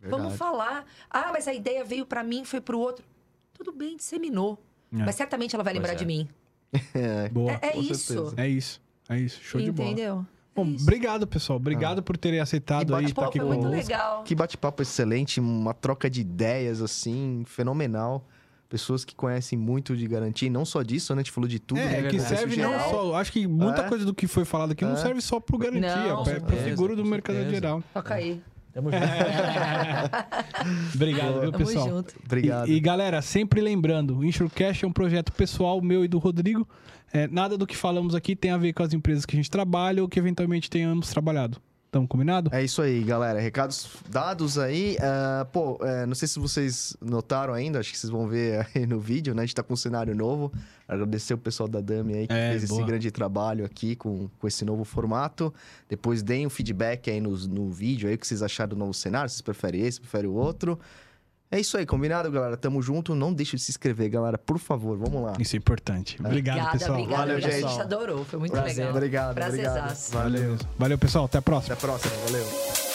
Vamos Verdade. falar. Ah, mas a ideia veio pra mim, foi pro outro. Tudo bem, disseminou. É. Mas certamente ela vai Pois lembrar é. de mim. É, Boa. É, é isso. certeza. É isso. É isso. Show de bola. Entendeu? Bom, é isso. obrigado, pessoal. Obrigado por terem aceitado aí bate- estar aqui foi muito conosco. legal. Que bate-papo excelente, uma troca de ideias, assim, fenomenal. Pessoas que conhecem muito de garantia, e não só disso, né? A gente falou de tudo. É, né? que verdade. serve não Geral. só. Acho que muita É. coisa do que foi falado aqui não É. serve só pro garantia, Não, é certeza, seguro do mercado geral. Toca aí. Tamo junto. Obrigado, viu, Tamo pessoal? junto. Obrigado. E, e, galera, sempre lembrando, o Insurecast é um projeto pessoal meu e do Rodrigo. É, nada do que falamos aqui tem a ver com as empresas que a gente trabalha ou que eventualmente tenhamos trabalhado. Tamo combinado? É isso aí, galera. Recados dados aí. Ah, pô, é, não sei se vocês notaram ainda, acho que vocês vão ver aí no vídeo, né? A gente tá com um cenário novo. Agradecer o pessoal da Dami aí que É, fez boa. esse grande trabalho aqui com, com esse novo formato. Depois deem o feedback aí no, no vídeo aí, o que vocês acharam do novo cenário. Vocês preferem esse, preferem o outro. É isso aí, combinado, galera? Tamo junto. Não deixe de se inscrever, galera, por favor. Vamos lá. Isso é importante. Obrigado, Obrigada, pessoal. obrigada. Valeu, gente. A gente adorou, foi muito Prazer, legal. Obrigado, obrigado. Prazerzaço. Valeu. Valeu, pessoal. Até a próxima. Até a próxima. Valeu.